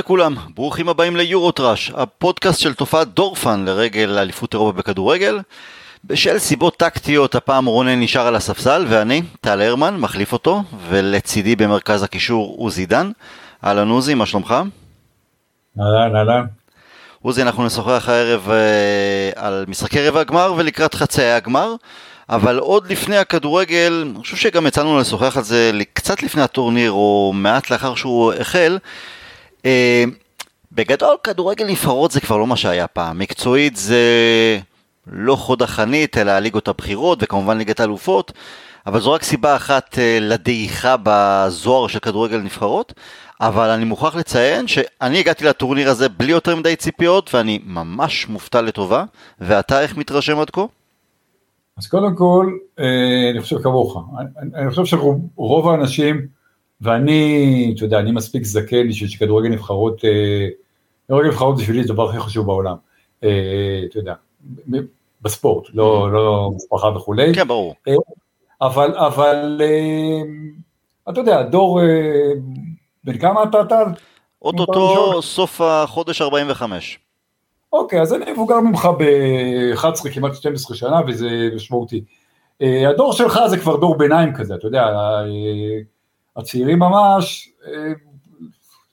לכולם, ברוכים הבאים ליורוטראש, הפודקאסט של תופעת דורפן לרגל אליפות אירופה בכדורגל. בשל סיבות טקטיות הפעם רונן נשאר על הספסל ואני, טל הרמן, מחליף אותו, ולצידי במרכז הקישור עוזי דן. אהלן עוזי, מה שלומך? אהלן, אהלן. עוזי, אנחנו נשוחח הערב אה, על משחקי רבע הגמר ולקראת חצאי הגמר. אבל עוד לפני הכדורגל, אני חושב שגם יצאנו לשוחח על זה קצת לפני הטורניר, או מעט לאחר שהוא החל. אה, בגדול, כדורגל נבחרות זה כבר לא מה שהיה פעם. מקצועית זה לא חוד החנית, אלא הליגות הבכירות, וכמובן ליגת האלופות. אבל זו רק סיבה אחת אה, לדעיכה בזוהר של כדורגל נבחרות. אבל אני מוכרח לציין שאני הגעתי לטורניר הזה בלי יותר מדי ציפיות, ואני ממש מופתע לטובה. ואתה איך מתרשם עד כה? אז קודם כל, אה, אני חושב כמוך, אני חושב שרוב האנשים, ואני, אתה יודע, אני מספיק זקן בשביל שכדורגל נבחרות, אה, כדורגל נבחרות בשבילי זה הדבר הכי חשוב בעולם, אה, אתה יודע, בספורט, לא, mm-hmm. לא משפחה וכולי. כן, ברור. אבל, אבל, אתה יודע, דור, בן כמה אתה טל? אוטוטו סוף החודש 45. אוקיי, אז אני מבוגר ממך ב-11, כמעט 12 שנה, וזה משמעותי. אה, הדור שלך זה כבר דור ביניים כזה, אתה יודע, אה, הצעירים ממש, אה,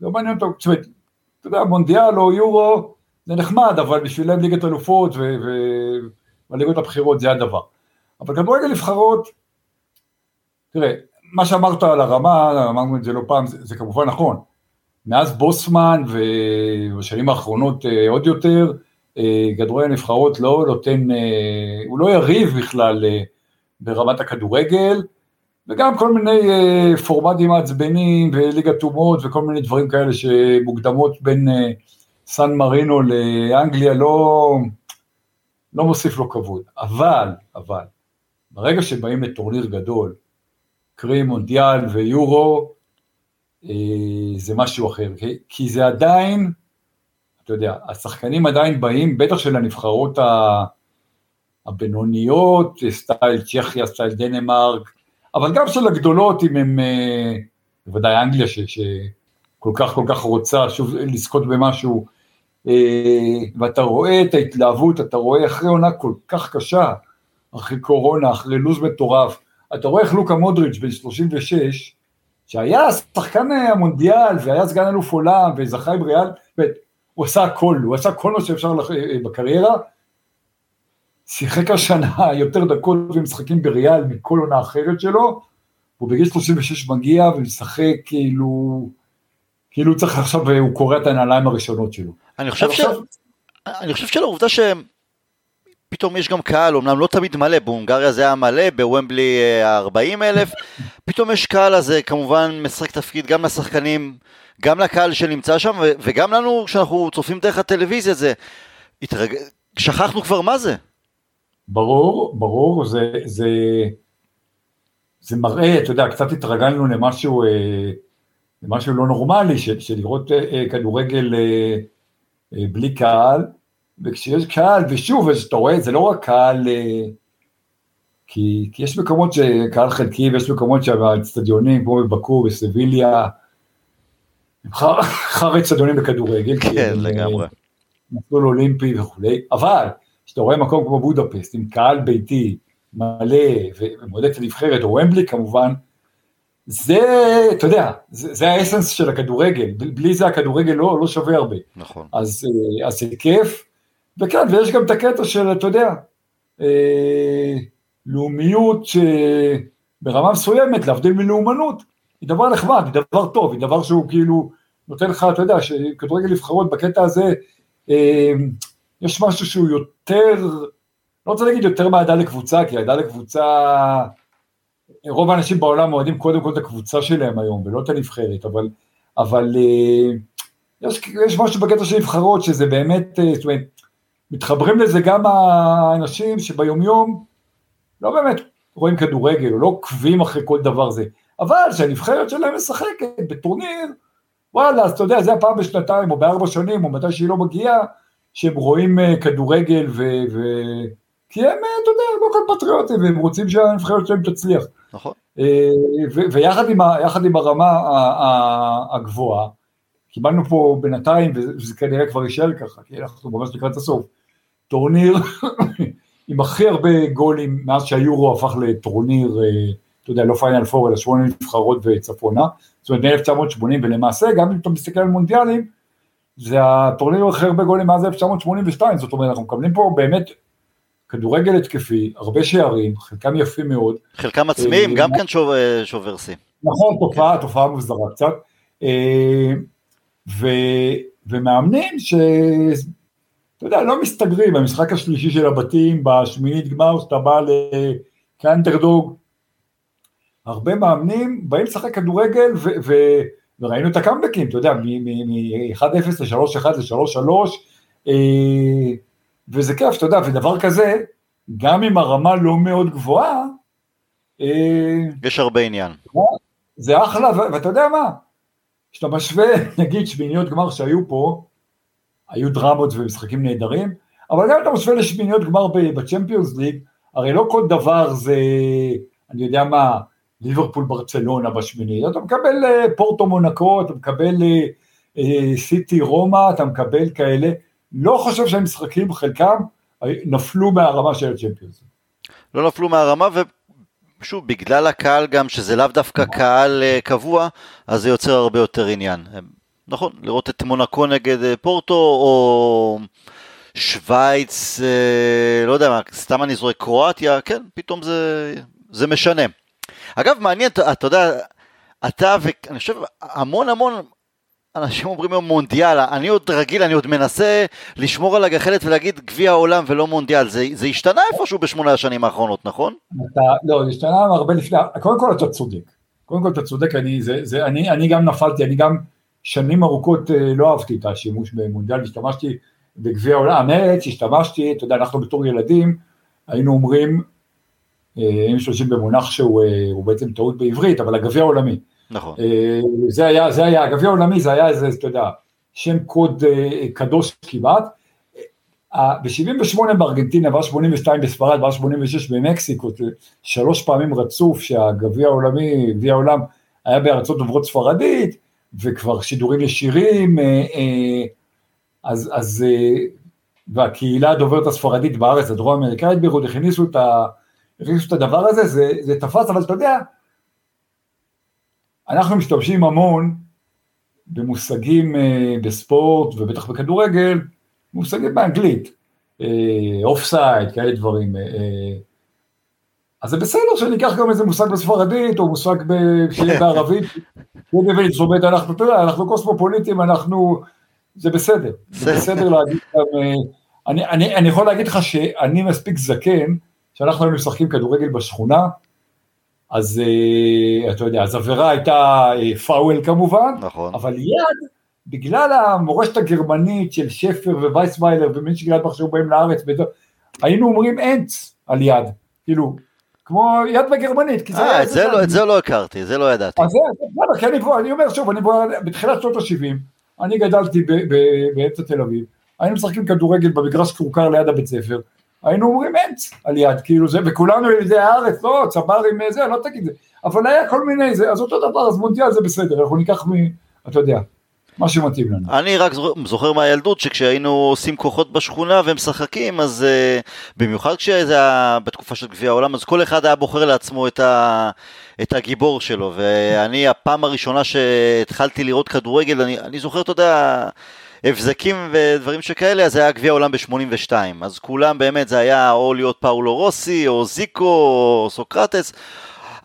לא מעניין אותו, זאת אומרת, אתה יודע, מונדיאל או יורו, זה נחמד, אבל בשבילם ליגת אלופות והליגות הבכירות זה הדבר. אבל כדורגל נבחרות, תראה, מה שאמרת על הרמה, אמרנו את זה לא פעם, זה, זה כמובן נכון. מאז בוסמן ובשנים האחרונות אה, עוד יותר, אה, כדורי הנבחרות לא נותן, אה, הוא לא יריב בכלל ברמת הכדורגל, וגם כל מיני פורמטים מעצבנים וליגת אומות וכל מיני דברים כאלה שמוקדמות בין סן מרינו לאנגליה לא, לא מוסיף לו כבוד. אבל, אבל, ברגע שבאים לטורניר גדול, קרי מונדיאל ויורו, אה, זה משהו אחר, כי זה עדיין, אתה יודע, השחקנים עדיין באים, בטח של הנבחרות הבינוניות, סטייל צ'כיה, סטייל דנמרק, אבל גם של הגדולות, אם הם, אה, בוודאי אנגליה, ש, שכל כך כל כך רוצה שוב לזכות במשהו, אה, ואתה רואה את ההתלהבות, אתה רואה אחרי עונה כל כך קשה, אחרי קורונה, אחרי לו"ז מטורף, אתה רואה איך לוקה מודריץ' בן 36, שהיה שחקן המונדיאל והיה סגן אלוף עולם וזכה עם ריאל, הוא עשה הכל, הוא עשה כל מה שאפשר בקריירה, שיחק השנה יותר דקות ומשחקים בריאל מכל עונה אחרת שלו, הוא בגיל 36 מגיע ומשחק כאילו, כאילו צריך עכשיו, הוא קורע את הנעליים הראשונות שלו. אני חושב, ש... עכשיו... אני חושב שלעובדה שהם פתאום יש גם קהל, אמנם לא תמיד מלא, בהונגריה זה היה מלא, בוומבלי 40 אה, אלף, פתאום יש קהל הזה, כמובן משחק תפקיד גם לשחקנים, גם לקהל שנמצא שם, וגם לנו, כשאנחנו צופים דרך הטלוויזיה, זה, התרג... שכחנו כבר מה זה. ברור, ברור, זה, זה, זה מראה, אתה יודע, קצת התרגלנו למשהו, אה, למשהו לא נורמלי, של, של לראות אה, כדורגל בלי קהל, וכשיש קהל, ושוב, אתה רואה, זה לא רק קהל, אה, כי, כי יש מקומות שקהל חלקי, ויש מקומות שהאצטדיונים, כמו בבקו, בסביליה, הם חר אצטדיונים בכדורגל. כן, לגמרי. אה, מסלול אולימפי וכולי, אבל כשאתה רואה מקום כמו בודפסט, עם קהל ביתי מלא, ומולדת הנבחרת, או ומבלי כמובן, זה, אתה יודע, זה, זה האסנס של הכדורגל, בלי זה הכדורגל לא, לא שווה הרבה. נכון. אז, אה, אז זה כיף, וכן, ויש גם את הקטע של, אתה יודע, אה, לאומיות שברמה מסוימת, להבדיל מלאומנות, היא דבר נחמד, היא דבר טוב, היא דבר שהוא כאילו נותן לך, אתה יודע, שכדורגל נבחרות בקטע הזה, אה, יש משהו שהוא יותר, לא רוצה להגיד יותר מאהדה לקבוצה, כי אהדה לקבוצה, רוב האנשים בעולם אוהדים קודם כל את הקבוצה שלהם היום, ולא את הנבחרת, אבל, אבל אה, יש, יש משהו בקטע של נבחרות, שזה באמת, אה, זאת אומרת, מתחברים לזה גם האנשים שביומיום לא באמת רואים כדורגל, או לא עוקבים אחרי כל דבר זה, אבל שהנבחרת שלהם משחקת בטורניר, וואלה, אז אתה יודע, זה הפעם בשנתיים, או בארבע שנים, או מתי שהיא לא מגיעה, שהם רואים uh, כדורגל, ו... ו... כי הם, uh, אתה יודע, לא כאן פטריוטים, והם רוצים שהנבחרת שלהם תצליח. נכון. Uh, ויחד עם, ה... עם הרמה הגבוהה, קיבלנו פה בינתיים, וזה כנראה כבר יישאר ככה, כי אנחנו ממש לקראת הסוף, טורניר עם הכי הרבה גולים מאז שהיורו הפך לטורניר, אה, אתה יודע, לא final four, אלא שמונה נבחרות וצפונה, זאת אומרת מ-1980, ולמעשה, גם אם אתה מסתכל על מונדיאלים, זה הטורניר הכי הרבה גולים מאז 1982, זאת אומרת, אנחנו מקבלים פה באמת כדורגל התקפי, הרבה שערים, חלקם יפים מאוד. חלקם עצמיים, גם כן שובר שיא. נכון, תופעה, תופעה מוזרה קצת. ו, ומאמנים ש... אתה יודע, לא מסתגרים, במשחק השלישי של הבתים, בשמינית גמר, שאתה בא כאנדרדוג, הרבה מאמנים באים לשחק כדורגל, ו, וראינו את הקאמבקים, אתה יודע, מ-1-0 ל-3-1 ל-3-3, וזה כיף, אתה יודע, ודבר כזה, גם אם הרמה לא מאוד גבוהה, אה, יש הרבה עניין. זה אחלה, ואתה יודע מה, כשאתה משווה, נגיד שמיניות גמר שהיו פה, היו דרמות ומשחקים נהדרים, אבל גם אתה משווה לשמיניות גמר בצ'מפיונס ליג, הרי לא כל דבר זה, אני יודע מה, ליברפול ברצלונה בשמינית, אתה מקבל אה, פורטו מונקו, אתה מקבל אה, סיטי רומא, אתה מקבל כאלה, לא חושב שהמשחקים חלקם נפלו מהרמה של הצ'מפיונס. לא נפלו מהרמה ושוב בגלל הקהל גם שזה לאו דווקא קהל uh, קבוע אז זה יוצר הרבה יותר עניין. נכון, לראות את מונקו נגד פורטו או שווייץ, לא יודע מה, סתם אני זורק קרואטיה, כן, פתאום זה, זה משנה. אגב מעניין, אתה, אתה יודע, אתה ואני חושב המון המון אנשים אומרים היום מונדיאל, אני עוד רגיל, אני עוד מנסה לשמור על הגחלת ולהגיד גביע העולם ולא מונדיאל, זה, זה השתנה איפשהו בשמונה השנים האחרונות, נכון? אתה, לא, זה השתנה הרבה לפני, קודם כל אתה צודק, קודם כל אתה צודק, אני, זה, זה, אני, אני גם נפלתי, אני גם שנים ארוכות אה, לא אהבתי את השימוש במונדיאל, השתמשתי בגביע העולם, האמת שהשתמשתי, אתה יודע, אנחנו בתור ילדים היינו אומרים, אה, היינו משתמשים במונח שהוא אה, בעצם טעות בעברית, אבל הגביע העולמי. נכון. אה, זה היה, זה היה, הגביע העולמי זה היה איזה, אתה יודע, שם קוד אה, קדוש כמעט. ב-78 בארגנטינה, ב 82 בספרד, ב 86 במקסיקו, שלוש פעמים רצוף שהגביע העולמי, גביע העולם, היה בארצות דוברות ספרדית, וכבר שידורים ישירים, אה, אז, אז והקהילה הדוברת הספרדית בארץ, הדרום האמריקאית בייחוד, הכניסו את הדבר הזה, זה, זה תפס, אבל אתה יודע, אנחנו משתמשים המון במושגים אה, בספורט ובטח בכדורגל, מושגים באנגלית, off אה, side, כאלה דברים. אה, אז זה בסדר שאני אקח גם איזה מושג בספרדית, או מושג שיהיה בערבית, זאת אומרת, אנחנו, אתה יודע, אנחנו קוסמופוליטים, אנחנו, זה בסדר, זה בסדר. להגיד גם, אני, אני, אני יכול להגיד לך שאני מספיק זקן, שאנחנו היינו משחקים כדורגל בשכונה, אז אה, אתה יודע, אז עבירה הייתה אה, פאוול כמובן, נכון. אבל יד, בגלל המורשת הגרמנית של שפר ווייסוויילר ומינצ'י גלדבך שהיו באים לארץ, היינו אומרים אנץ על יד, כאילו, כמו יד בגרמנית, כי זה... אה, את זה, לא, את זה לא הכרתי, זה לא ידעתי. אז זה, כי אני פה, אני אומר שוב, אני פה בתחילת שנות ה-70, אני גדלתי באמצע תל אביב, היינו משחקים כדורגל במגרש כורכר ליד הבית ספר, היינו אומרים אנץ על יד, כאילו זה, וכולנו ילידי הארץ, לא, צברים זה, לא תגיד זה, אבל היה כל מיני, זה, אז אותו דבר, אז מונדיאל זה בסדר, אנחנו ניקח מ... אתה יודע, מה שמתאים לנו. אני רק זוכר מהילדות שכשהיינו עושים כוחות בשכונה ומשחקים, אז uh, במיוחד כשזה היה בתקופה של גביע העולם, אז כל אחד היה בוחר לעצמו את, ה, את הגיבור שלו, ואני הפעם הראשונה שהתחלתי לראות כדורגל, אני, אני זוכר, אתה יודע, הבזקים ודברים שכאלה, אז היה גביע עולם ב-82. אז כולם באמת, זה היה או להיות פאולו רוסי, או זיקו, או סוקרטס.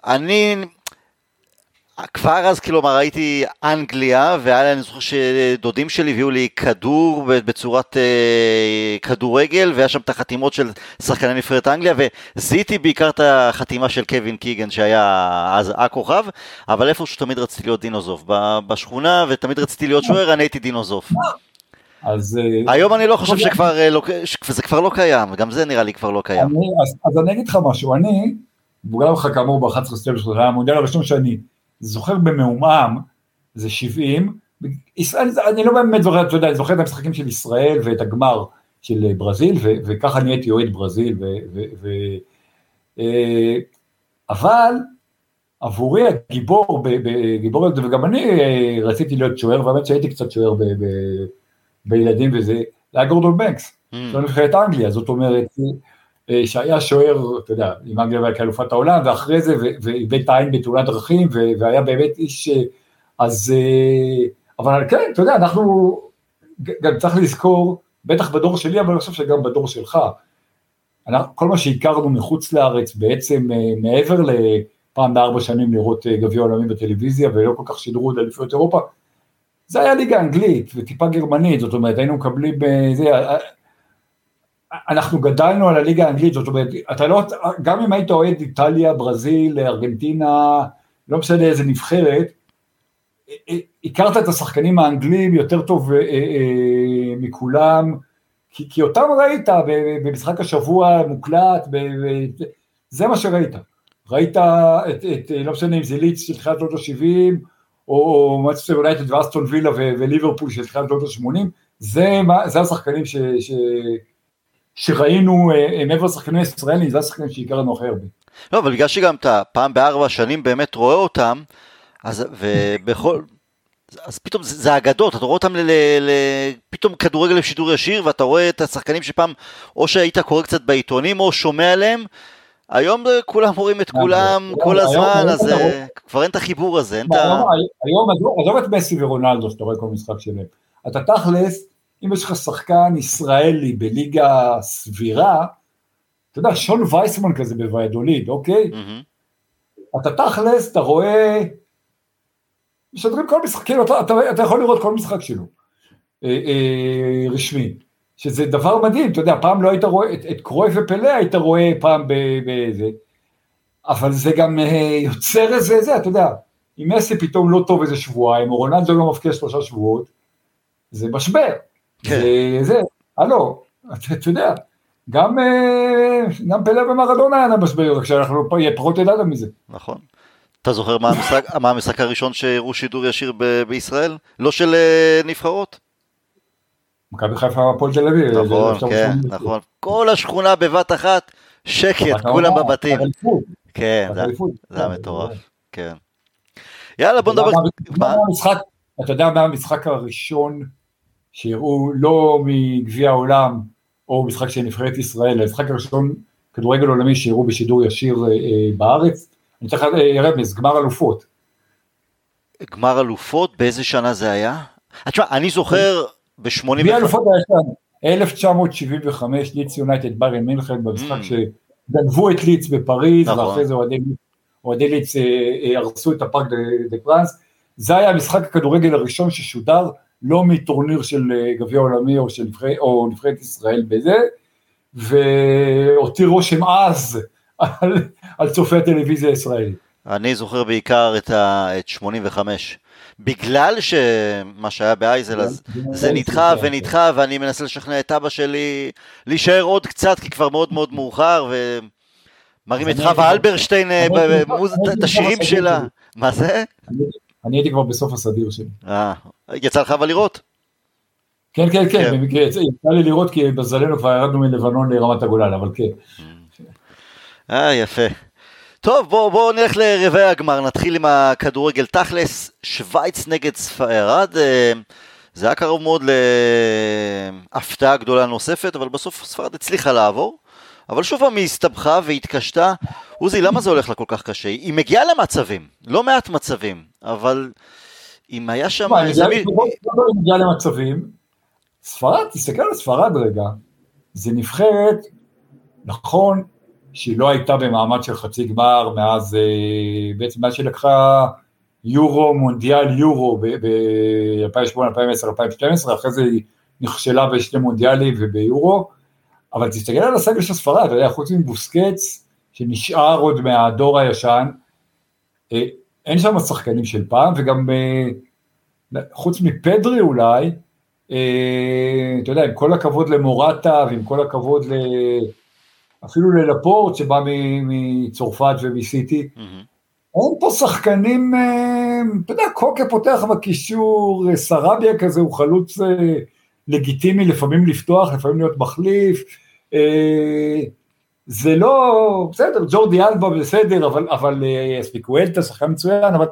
אני כבר אז כלומר הייתי אנגליה והיה אני זוכר שדודים שלי הביאו לי כדור בצורת אה, כדורגל והיה שם את החתימות של שחקני נבחרת אנגליה וזיהיתי בעיקר את החתימה של קווין קיגן שהיה אז הכוכב אבל איפשהו תמיד רציתי להיות דינוזוף בשכונה ותמיד רציתי להיות שוער אני הייתי דינוזוף. אז... אה, היום אני לא חושב שכבר, אה, לא, שזה כבר לא קיים, גם זה נראה לי כבר לא קיים. אני, אז, אז אני אגיד לך משהו, אני, בגלל לך כאמור ב-11 סטייל שלך, המודל הראשון שאני זוכר במעומעם, זה 70, ישראל, אני לא באמת זוכר, אתה יודע, אני זוכר את המשחקים של ישראל ואת הגמר של ברזיל, ו, וככה נהייתי אוהד ברזיל, ו, ו, ו, אה, אבל עבורי הגיבור, גיבור, וגם אני רציתי להיות שוער, והאמת שהייתי קצת שוער בילדים וזה, זה היה גורדון בנקס, זה נבחרת אנגליה, זאת אומרת, שהיה שוער, אתה יודע, עם אנגליה והיה כאלופת העולם, ואחרי זה, ואיבד את העין בתאונת דרכים, והיה באמת איש, אז, אבל כן, אתה יודע, אנחנו, גם צריך לזכור, בטח בדור שלי, אבל אני חושב שגם בדור שלך, כל מה שהכרנו מחוץ לארץ, בעצם מעבר לפעם בארבע שנים לראות גביע עולמי בטלוויזיה, ולא כל כך שידרו את אליפויות אירופה, זה היה ליגה אנגלית וטיפה גרמנית, זאת אומרת, היינו מקבלים, זה, אנחנו גדלנו על הליגה האנגלית, זאת אומרת, אתה לא, גם אם היית אוהד איטליה, ברזיל, ארגנטינה, לא משנה איזה נבחרת, הכרת את השחקנים האנגלים יותר טוב אה, אה, מכולם, כי, כי אותם ראית במשחק השבוע מוקלט, ב, ב, זה מה שראית. ראית את, את, לא משנה אם זה ליץ של תחילת שנות ה-70, או מצטר יונייטד ואסטון וילה וליברפול של תחילת שנות ה-80, זה, זה השחקנים ש, ש, שראינו אה, מעבר לשחקנים הישראלים, זה השחקנים שהכרנו הכי הרבה. לא, אבל בגלל שגם אתה פעם בארבע שנים באמת רואה אותם, אז ובכל... אז פתאום זה, זה אגדות, אתה רואה אותם ל, ל, פתאום כדורגל בשידור ישיר, ואתה רואה את השחקנים שפעם, או שהיית קורא קצת בעיתונים, או שומע עליהם, היום כולם רואים את כולם כל הזמן, אז אה, כבר אין את החיבור הזה, אין את ה... היום, עזוב את מסי ורונלדו, שאתה רואה כל משחק שלהם. אתה תכלס, אם יש לך שחקן ישראלי בליגה סבירה, אתה יודע, שון וייסמן כזה בוויידוליד, אוקיי? אתה תכלס, אתה רואה משדרים כל משחק, כאילו אתה, אתה, אתה יכול לראות כל משחק שלו, אה, אה, רשמי, שזה דבר מדהים, אתה יודע, פעם לא היית רואה, את, את קרוי ופלא היית רואה פעם בזה, אבל זה גם אה, יוצר איזה, זה, אתה יודע, אם מסי פתאום לא טוב איזה שבועיים, או רונלדו לא מבקיע שלושה שבועות, זה משבר. זה, זה, הלו, אתה, יודע, גם, אה, גם פלא ומרדונה היה להם משבר, רק שאנחנו פחות ידענו מזה. נכון. אתה זוכר מה המשחק, מה המשחק הראשון שהראו שידור ישיר ב- בישראל? לא של uh, נבחרות? מכבי חיפה הפועל תל אביב. נכון, כן, נכון. כל השכונה בבת אחת, שקט, כולם בבתים. כן, זה היה מטורף, כן. יאללה, בוא נדבר. אתה יודע מה המשחק הראשון שהראו לא מגביע העולם, או משחק של נבחרת ישראל, המשחק הראשון כדורגל עולמי שהראו בשידור ישיר אה, אה, בארץ, אני צריך רמז, גמר אלופות. גמר אלופות? באיזה שנה זה היה? תשמע, אני זוכר ב-80... גמר אלופות היה שם, 1975, ליץ יונייטד ביירן מינכן, במשחק mm. שגנבו את ליץ בפריז, נכון. ואחרי זה אוהדי ליץ אה, אה, הרסו את הפארק דה פרנס. זה היה המשחק הכדורגל הראשון ששודר, לא מטורניר של אה, גביע עולמי או של נבחרת ישראל בזה, והותיר רושם עז על, על צופי הטלוויזיה הישראלית. אני זוכר בעיקר את, ה, את 85. בגלל שמה שהיה באייזל אז זה נדחה ונדחה ואני מנסה לשכנע את אבא שלי להישאר עוד קצת כי כבר מאוד מאוד מאוחר ומראים את חווה אלברשטיין אה, את השירים שלה. מה זה? אני הייתי כבר בסוף הסדיר שלי. יצא לך אבל לראות? כן, כן, כן, כן, במקרה יצא לי לראות כי בזלנו כבר ירדנו מלבנון לרמת הגולן, אבל כן. אה, יפה. טוב, בואו בוא נלך לרבעי הגמר, נתחיל עם הכדורגל תכלס, שווייץ נגד ספרד, אה, זה היה קרוב מאוד להפתעה גדולה נוספת, אבל בסוף ספרד הצליחה לעבור, אבל שוב פעם היא הסתבכה והתקשתה. עוזי, למה זה הולך לה כל כך קשה? היא מגיעה למצבים, לא מעט מצבים, אבל אם היה שם... מגיעה למצבים, ספרד, תסתכל על ספרד רגע, זה נבחרת, נכון, שהיא לא הייתה במעמד של חצי גמר מאז, אה, בעצם מאז שהיא לקחה יורו, מונדיאל יורו ב-2008, 2010, 2012, אחרי זה היא נכשלה בשני מונדיאלים וביורו, אבל תסתכל על הסגל של ספרד, אתה יודע, חוץ מבוסקץ, שנשאר עוד מהדור הישן, אה, אין שם שחקנים של פעם, וגם אה, חוץ מפדרי אולי, אתה יודע, עם כל הכבוד למורטה ועם כל הכבוד ל... אפילו ללפורט שבא מצרפת ומסיטי. אין פה שחקנים, אה, אתה יודע, קוקה פותח בקישור, אה, סרביה כזה הוא חלוץ אה, לגיטימי לפעמים לפתוח, לפעמים להיות מחליף. זה לא, בסדר, ג'ורדי אלבה בסדר, אבל, אבל ספיקואלטה שחקן מצוין, אבל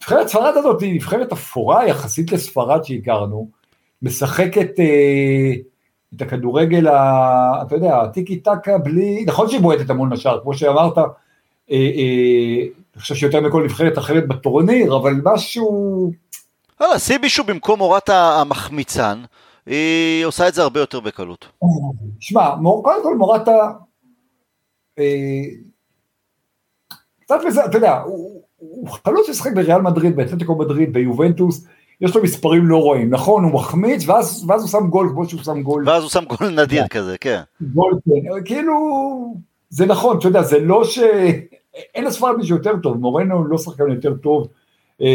נבחרת ספרד הזאת היא נבחרת אפורה יחסית לספרד שהכרנו, משחקת אה, את הכדורגל, ה, אתה יודע, הטיקי טקה בלי, נכון שהיא בועטת המון לשער, כמו שאמרת, אה, אה, אני חושב שיותר מכל נבחרת אחרת בטורניר, אבל משהו... לא, שים מישהו במקום מורת המחמיצן, היא עושה את זה הרבה יותר בקלות. שמע, קודם כל מורטה, קצת לזה, אתה יודע, הוא חלוץ ששחק בריאל מדריד, באתלטיקו מדריד, ביובנטוס, יש לו מספרים לא רואים, נכון, הוא מחמיץ, ואז, ואז הוא שם גול כמו שהוא שם גול. ואז הוא שם גול נדיר כזה, כן. גול, כן, כאילו, זה נכון, אתה יודע, זה לא ש... אין לספרד מישהו יותר טוב, מורנו לא שחקן יותר טוב. אה,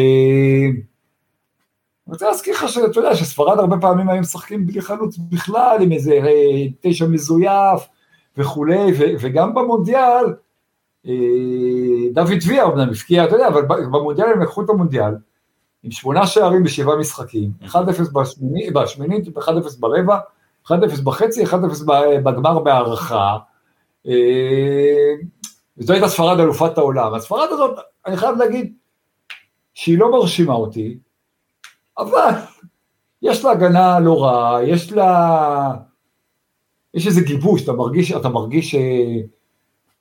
אני רוצה להזכיר לך שאתה יודע שספרד הרבה פעמים היו משחקים בלי חלוץ בכלל, עם איזה אה, תשע מזויף וכולי, וגם במונדיאל, אה, דוד ויה אמנם הפקיע, אתה יודע, אבל במונדיאל הם לקחו את המונדיאל, עם שמונה שערים בשבעה משחקים, 1-0 בשמינית, 1-0 ברבע, 1-0 בחצי, 1-0 בגמר בהערכה. וזו הייתה ספרד אלופת העולם. הספרד הזאת, אני חייב להגיד, שהיא לא מרשימה אותי, אבל יש לה הגנה לא רעה, יש לה... יש איזה גיבוש, אתה מרגיש, אתה מרגיש ש...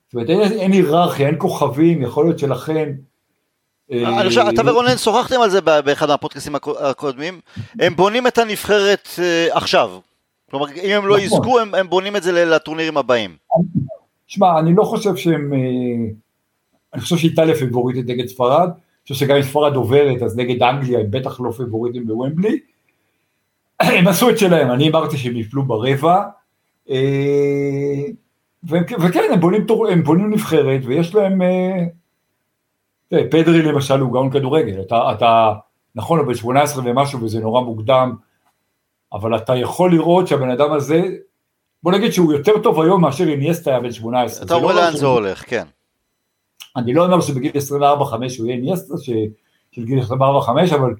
זאת אומרת, אין, אין היררכיה, אין כוכבים, יכול להיות שלכן... אה, אני חושב, אתה ורונן שוחחתם על זה באחד מהפודקאסטים הקודמים, הם בונים את הנבחרת אה, עכשיו. כלומר, אם הם לא נכון. יזכו, הם, הם בונים את זה לטורנירים הבאים. שמע, אני לא חושב שהם... אה, אני חושב שאיטליה פיבוריטית נגד ספרד, אני חושב שגם אם ספרד עוברת, אז נגד אנגליה הם בטח לא פיבוריטים בוומבלי. הם עשו את שלהם, אני אמרתי שהם יפלו ברבע. אה, וכן, הם בונים, הם בונים נבחרת, ויש להם... אה, פדרי למשל הוא גאון כדורגל, אתה, אתה נכון, הוא בן 18 ומשהו וזה נורא מוקדם, אבל אתה יכול לראות שהבן אדם הזה בוא נגיד שהוא יותר טוב היום מאשר איניאסטה היה בן 18. אתה רואה לא לאן זה הולך, כן. אני לא אומר שבגיל 24-5 הוא יהיה איניאסטה של גיל 24-5, אבל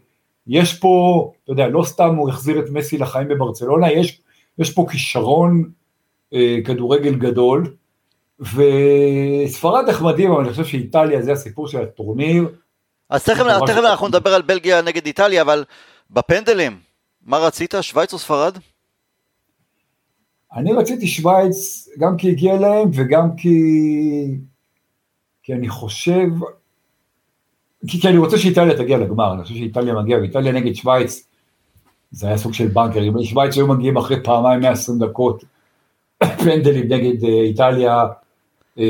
יש פה, אתה יודע, לא סתם הוא החזיר את מסי לחיים בברצלונה, יש, יש פה כישרון אה, כדורגל גדול, וספרד נחמדים, אבל אני חושב שאיטליה זה הסיפור של הטורניר. אז תכף, תכף אנחנו נדבר על בלגיה נגד איטליה, אבל בפנדלים, מה רצית, שווייץ או ספרד? אני רציתי שווייץ גם כי הגיע להם וגם כי, כי אני חושב, כי, כי אני רוצה שאיטליה תגיע לגמר, אני חושב שאיטליה מגיעה, ואיטליה נגד שווייץ, זה היה סוג של בנקר, אם שווייץ היו מגיעים אחרי פעמיים 120 דקות, פנדלים נגד אה, איטליה, אה,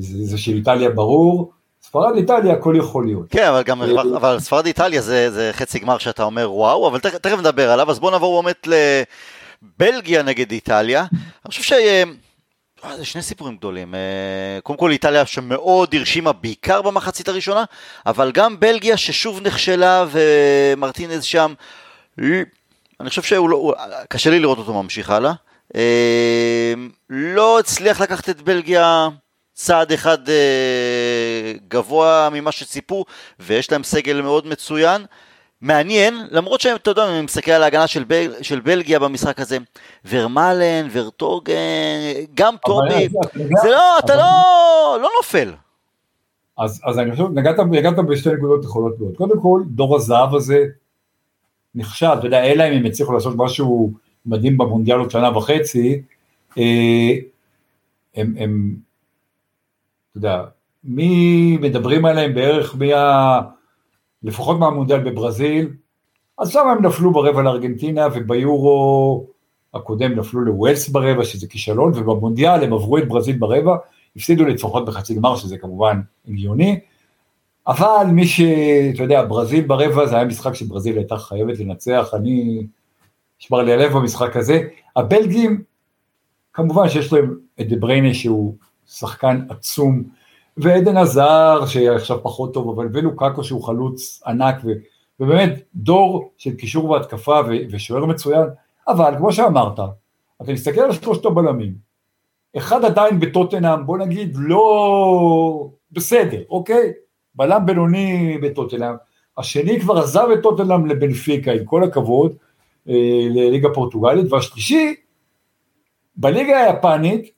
זה, של איטליה ברור, ספרד איטליה הכל יכול להיות. כן, אבל גם, אה, אבל ספרד איטליה זה, זה חצי גמר שאתה אומר וואו, אבל תכף נדבר עליו, אז בוא נעבור באמת ל... בלגיה נגד איטליה, אני חושב ש... זה שני סיפורים גדולים. קודם כל איטליה שמאוד הרשימה בעיקר במחצית הראשונה, אבל גם בלגיה ששוב נכשלה ומרטינז שם, אני חושב שקשה לא, לי לראות אותו ממשיך הלאה. אה, לא הצליח לקחת את בלגיה צעד אחד גבוה ממה שציפו, ויש להם סגל מאוד מצוין. מעניין, למרות שהם, אתה יודע, אני מסתכל על ההגנה של, בל, של בלגיה במשחק הזה, ורמלן, ורטוגן, גם טובי, זה לא, אתה לא, לא נופל. אז, אז אני חושב, נגעת, נגעת בשתי נקודות יכולות מאוד. קודם כל, דור הזהב הזה נכשל, אתה יודע, אלא אם הם הצליחו לעשות משהו מדהים במונדיאל עוד שנה וחצי, אה, הם, הם, אתה יודע, מי מדברים עליהם בערך מה... לפחות מהמונדיאל בברזיל, אז שם הם נפלו ברבע לארגנטינה, וביורו הקודם נפלו לווילס ברבע, שזה כישלון, ובמונדיאל הם עברו את ברזיל ברבע, הפסידו לפחות בחצי גמר, שזה כמובן הגיוני, אבל מי ש... אתה יודע, ברזיל ברבע זה היה משחק שברזיל הייתה חייבת לנצח, אני... נשמר לי הלב במשחק הזה. הבלגים, כמובן שיש להם את דה בריינה שהוא שחקן עצום, ועדן עזר שעכשיו פחות טוב, אבל ולוקקו שהוא חלוץ ענק, ו, ובאמת דור של קישור והתקפה ו, ושוער מצוין, אבל כמו שאמרת, אתה מסתכל על שלושת הבלמים, אחד עדיין בטוטנאם, בוא נגיד לא בסדר, אוקיי? בלם בינוני בטוטנאם, השני כבר עזב את טוטנאם לבנפיקה, עם כל הכבוד, אה, לליגה פורטוגלית, והשלישי, בליגה היפנית,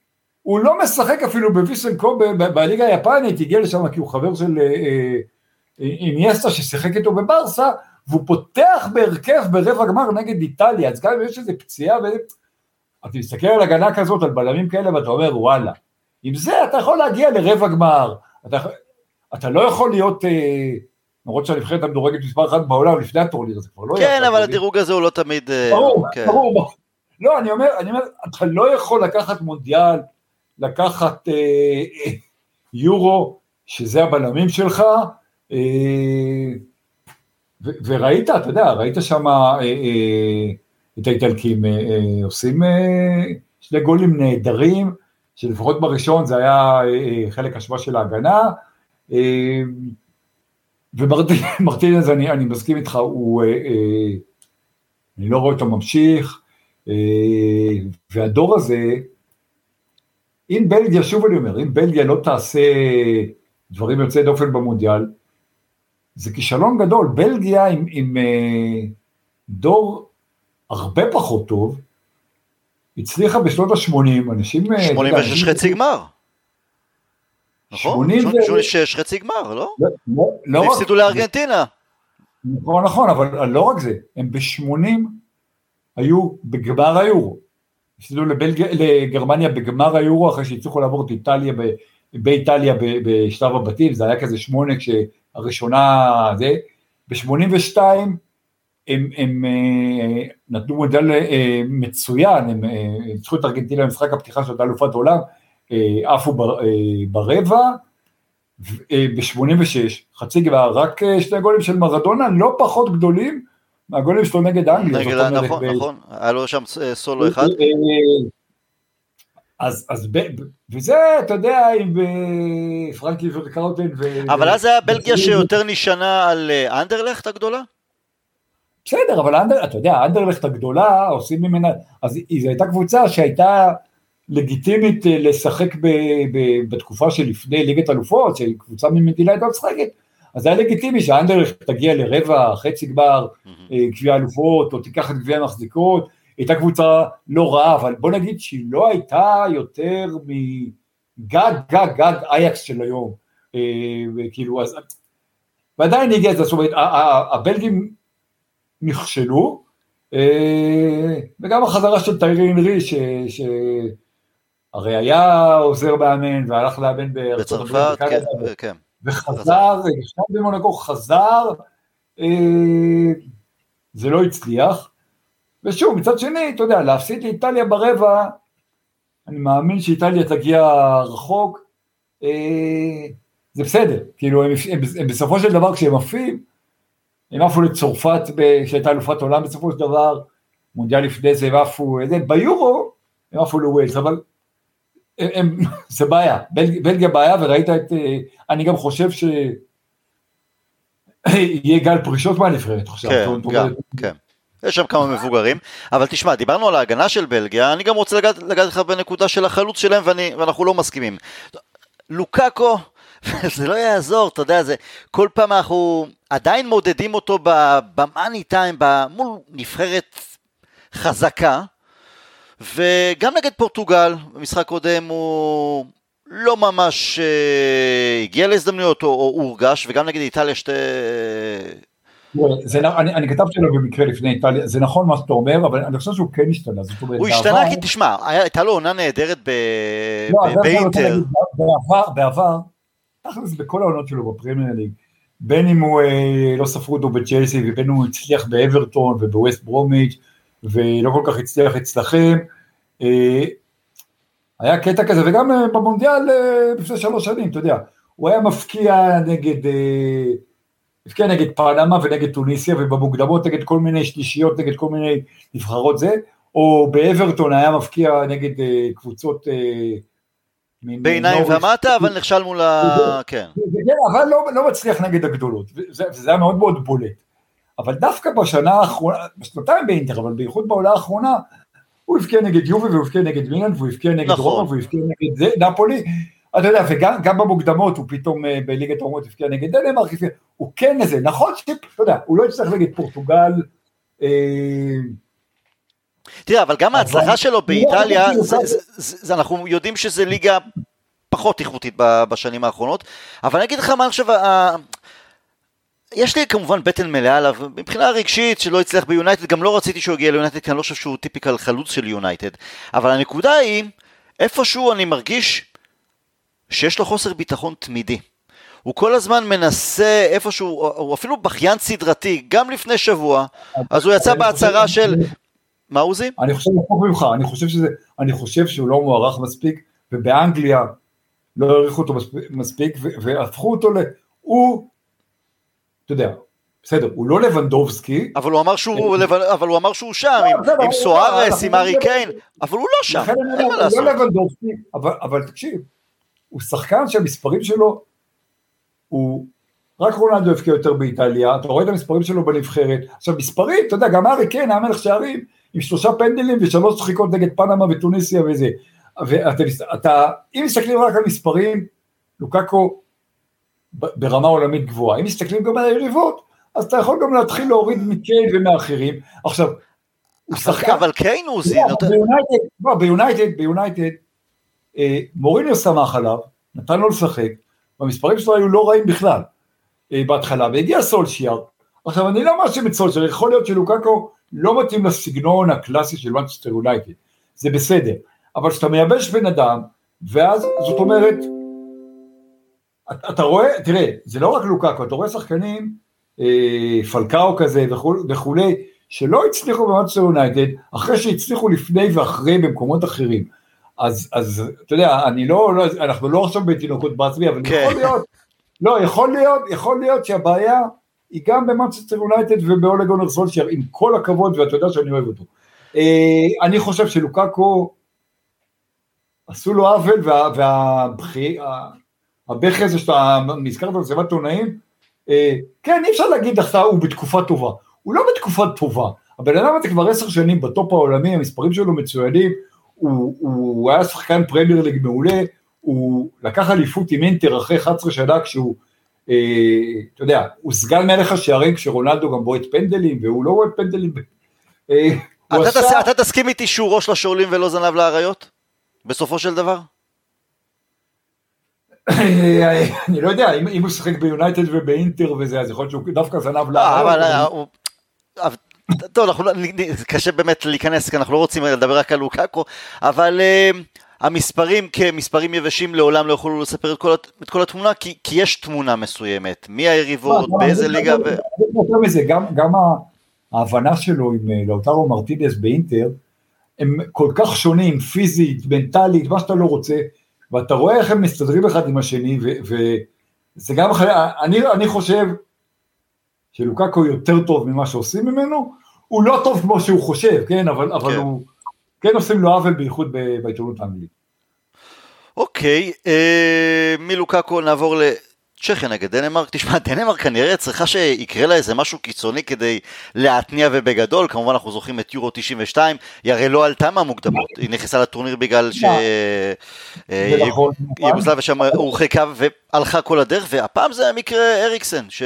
הוא לא משחק אפילו בוויסנקו בליגה היפנית, הגיע לשם כי הוא חבר של אינייסטה ששיחק איתו בברסה, והוא פותח בהרכב ברבע גמר נגד איטליה, אז גם אם יש איזה פציעה, אתה מסתכל על הגנה כזאת, על בלמים כאלה, ואתה אומר וואלה, עם זה אתה יכול להגיע לרבע גמר, אתה, אתה לא יכול להיות, אה, למרות שהנבחרת המדורגת מספר אחת בעולם לפני הטורניר הזה כבר לא כן, אבל הדירוג הזה הוא לא תמיד... אה, ברור, כן. ברור, לא, אני אומר, אני אומר, אתה לא יכול לקחת מונדיאל, לקחת אה, יורו, שזה הבלמים שלך, ו- וראית, אתה יודע, ראית שם אה, אה, את האיטלקים אה, אה, עושים אה, שני גולים נהדרים, שלפחות בראשון זה היה חלק השוואה של ההגנה, ומרטינז, אני, אני מסכים איתך, הוא, אני לא רואה אותו ממשיך, והדור הזה, אם בלגיה, שוב אני אומר, אם בלגיה לא תעשה דברים יוצאי דופן במונדיאל, זה כישלון גדול. בלגיה עם, עם דור הרבה פחות טוב, הצליחה בשנות ה-80, אנשים... 86 אה, חצי גמר. נכון? 86 חצי גמר, לא? לא, לא, לא רק... הפסידו לארגנטינה. נכון, נכון, אבל לא רק זה, הם ב-80 היו בגמר היורו. הפסידו לגרמניה בגמר היורו אחרי שהצליחו לעבור את איטליה, באיטליה בשלב הבתים, זה היה כזה שמונה כשהראשונה זה, ב-82 הם, הם אה, נתנו מודל אה, מצוין, הם אה, ניצחו את ארגנטינה במשחק הפתיחה של אלופת עולם, עפו ברבע, ב-86, חצי גבר, רק שני גולים של מרדונה, לא פחות גדולים מהגולים שלו נגד אנגליה. נגד, נכון, נכון, היה לו שם סולו אחד. אז, אז ב, וזה, אתה יודע, עם פרנקי וקראוטן ו... אבל אז היה בלגיה שיותר נשענה על אנדרלכט הגדולה? בסדר, אבל אנדר, אתה יודע, אנדרלכט הגדולה, עושים ממנה, אז זו הייתה קבוצה שהייתה לגיטימית אה, לשחק ב, ב, בתקופה שלפני ליגת אלופות, שקבוצה ממדינה הייתה משחקת, אז היה לגיטימי שהאנדרלכט תגיע לרבע, חצי גמר, mm-hmm. גביע אלופות, או תיקח את גביע המחזיקות, הייתה קבוצה לא רעה, אבל בוא נגיד שהיא לא הייתה יותר מגג, גג, גג אייקס של היום, אה, כאילו, אז, ועדיין הגיע את זה, זאת אומרת, הבלגים נכשלו, אה, וגם החזרה של טיירי אנרי, שהרי היה עוזר מאמן והלך לאמן בצרפת, כן, כן. וחזר, נשאר במונקו, חזר, אה, זה לא הצליח, ושוב, מצד שני, אתה יודע, להפסיד לאיטליה ברבע, אני מאמין שאיטליה תגיע רחוק, אה, זה בסדר, כאילו הם, הם, הם בסופו של דבר כשהם עפים, הם עפו לצרפת כשהייתה אלופת עולם בסופו של דבר, מונדיאל לפני זה הם עפו, ביורו הם עפו לווילס, אבל הם, הם, זה בעיה, בלג, בלגיה בעיה וראית את, אה, אני גם חושב שיהיה גל פרישות מהנבחרת עכשיו. כן, גם, כן. יש שם כמה מבוגרים, אבל תשמע, דיברנו על ההגנה של בלגיה, אני גם רוצה לגעת, לגעת לך בנקודה של החלוץ שלהם ואני, ואנחנו לא מסכימים. לוקאקו, זה לא יעזור, אתה יודע, זה, כל פעם אנחנו עדיין מודדים אותו במאני טיים, מול נבחרת חזקה, וגם נגד פורטוגל, במשחק קודם הוא לא ממש אה, הגיע להזדמנויות או, או הורגש, וגם נגד איטליה שתי... זה, אני, אני כתבתי לו במקרה לפני איטליה, זה נכון מה שאתה אומר, אבל אני חושב שהוא כן השתנה. זאת אומרת, הוא השתנה כי תשמע, הייתה לו עונה נהדרת. לא. באינטר. בעבר, בעבר, תכלס בכל העונות שלו בפרמייר ליג, בין אם הוא אה, לא ספרו אותו בצ'לסי ובין אם הוא הצליח באברטון ובווסט ברומיץ' ולא כל כך הצליח אצלכם, אה, היה קטע כזה, וגם אה, במונדיאל אה, לפני שלוש שנים, אתה יודע, הוא היה מפקיע נגד, מפקיע נגד פנמה ונגד טוניסיה, ובמוקדמות נגד כל מיני שלישיות, נגד כל מיני נבחרות זה, או באברטון היה מפקיע נגד קבוצות בעיניים ומטה, אבל נכשל מול ה... כן. אבל לא, לא מצליח נגד הגדולות, וזה היה מאוד מאוד בולט. אבל דווקא בשנה האחרונה, בשנתיים באינטר, אבל בייחוד בעולה האחרונה, הוא הבקיע נגד יובי והוא הבקיע נגד מילן והוא הבקיע נגד נכון. רומא והוא הבקיע נגד זה, נפולי, אתה יודע, וגם במוקדמות הוא פתאום אה, בליגת האומות הבקיע נגד דנמרק, הוא כן איזה, נכון שאתה יודע, הוא לא יצטרך נגד פורטוגל, אה, תראה, אבל גם ההצלחה שלו באיטליה, אנחנו יודעים שזה ליגה פחות איכותית בשנים האחרונות, אבל אני אגיד לך מה חושב, יש לי כמובן בטן מלאה עליו, מבחינה רגשית שלא הצליח ביונייטד, גם לא רציתי שהוא יגיע ליונייטד, כי אני לא חושב שהוא typical חלוץ של יונייטד, אבל הנקודה היא, איפשהו אני מרגיש שיש לו חוסר ביטחון תמידי. הוא כל הזמן מנסה איפשהו, הוא אפילו בכיין סדרתי, גם לפני שבוע, אז הוא יצא בהצהרה של... מה עוזי? אני חושב הפוך ממך, אני חושב שזה, אני חושב שהוא לא מוערך מספיק, ובאנגליה לא העריכו אותו מספיק, והפכו אותו ל... הוא, אתה יודע, בסדר, הוא לא לבנדובסקי. אבל הוא אמר שהוא, אבל הוא אמר שהוא שם, לא, עם סוארס, עם ארי קיין, אבל הוא לא שם, אין מה לעשות. הוא לא לבנדובסקי, אבל תקשיב, הוא שחקן שהמספרים שלו, הוא, רק רונלדו הבקיע יותר באיטליה, אתה רואה את המספרים שלו בנבחרת, עכשיו מספרים, אתה יודע, גם ארי קיין היה מלך שערים, עם שלושה פנדלים ושלוש שחיקות נגד פנמה וטוניסיה וזה, ואתה, אתה, אם מסתכלים רק על מספרים, לוקקו ברמה עולמית גבוהה, אם מסתכלים גם על היריבות, אז אתה יכול גם להתחיל להוריד מקיין ומאחרים, עכשיו, הוא שחקן, אבל קיין הוא זה, לא, ביונייטד, ביונייטד, אה, מוריניו שמח עליו, נתן לו לשחק, והמספרים שלו היו לא רעים בכלל אה, בהתחלה, והגיע סולשיאר, עכשיו אני לא מאשים את סולשיאר, יכול להיות שלוקקו לא מתאים לסגנון הקלאסי של מנצ'סטר יונייטד, זה בסדר, אבל כשאתה מייבש בן אדם, ואז זאת אומרת, אתה רואה, תראה, זה לא רק לוקקו, אתה רואה שחקנים, אה, פלקאו כזה וכולי, שלא הצליחו במנצ'סטר יונייטד, אחרי שהצליחו לפני ואחרי במקומות אחרים. אז, אז אתה יודע, אני לא, לא אנחנו לא עכשיו בתינוקות בעצמי, אבל כן. יכול להיות, לא, יכול להיות, יכול להיות שהבעיה היא גם במנצ'סטר יונייטד ובאולה גונר סולשיאר, עם כל הכבוד, ואתה יודע שאני אוהב אותו. אה, אני חושב שלוקקו, עשו לו עוול, והבכי הזה שאתה נזכרת במסיבת עיתונאים, אה, כן, אי אפשר להגיד עכשיו הוא בתקופה טובה, הוא לא בתקופה טובה, הבן אדם הזה כבר עשר שנים בטופ העולמי, המספרים שלו מצוינים, הוא, הוא היה שחקן פרמייר ליג מעולה, הוא לקח אליפות עם אינטר אחרי 11 שנה כשהוא, אה, אתה יודע, הוא סגן מלך השערים כשרונלדו גם בועט פנדלים, והוא לא בועט פנדלים. אה, אתה, עשה... תס, אתה תסכים איתי שהוא ראש לשאולים ולא זנב לאריות? בסופו של דבר? אני לא יודע, אם, הוא שחק ביונייטד ובאינטר וזה, אז יכול להיות שהוא דווקא זנב לאריות. אבל אה, טוב, אנחנו, לא- קשה באמת להיכנס, כי אנחנו לא רוצים לדבר רק על לוקאקו, אבל uh, המספרים כמספרים יבשים לעולם לא יכולו לספר את כל, את כל התמונה, כי, כי יש תמונה מסוימת, מי היריבות, לא, באיזה ליגה. ו... מזה, גם, גם ההבנה שלו עם אה, לאוטרו מרטידס באינטר, הם כל כך שונים, פיזית, מנטלית, מה שאתה לא רוצה, ואתה רואה איך הם מסתדרים אחד עם השני, וזה גם, אני, אני חושב שלוקקו יותר טוב ממה שעושים ממנו, הוא לא טוב כמו שהוא חושב, כן, אבל, כן. אבל הוא, כן עושים לו עוול בייחוד בעיתונות האנגלית. אוקיי, אה, מלוקקו נעבור לצ'כיה נגד דנמרק. תשמע, דנמרק כנראה צריכה שיקרה לה איזה משהו קיצוני כדי להתניע ובגדול, כמובן אנחנו זוכרים את יורו 92, היא הרי לא עלתה מהמוקדמות, היא נכנסה לטורניר בגלל שיוגוסלביה נכון, נכון. שם הורחקה והלכה כל הדרך, והפעם זה המקרה אריקסן, ש...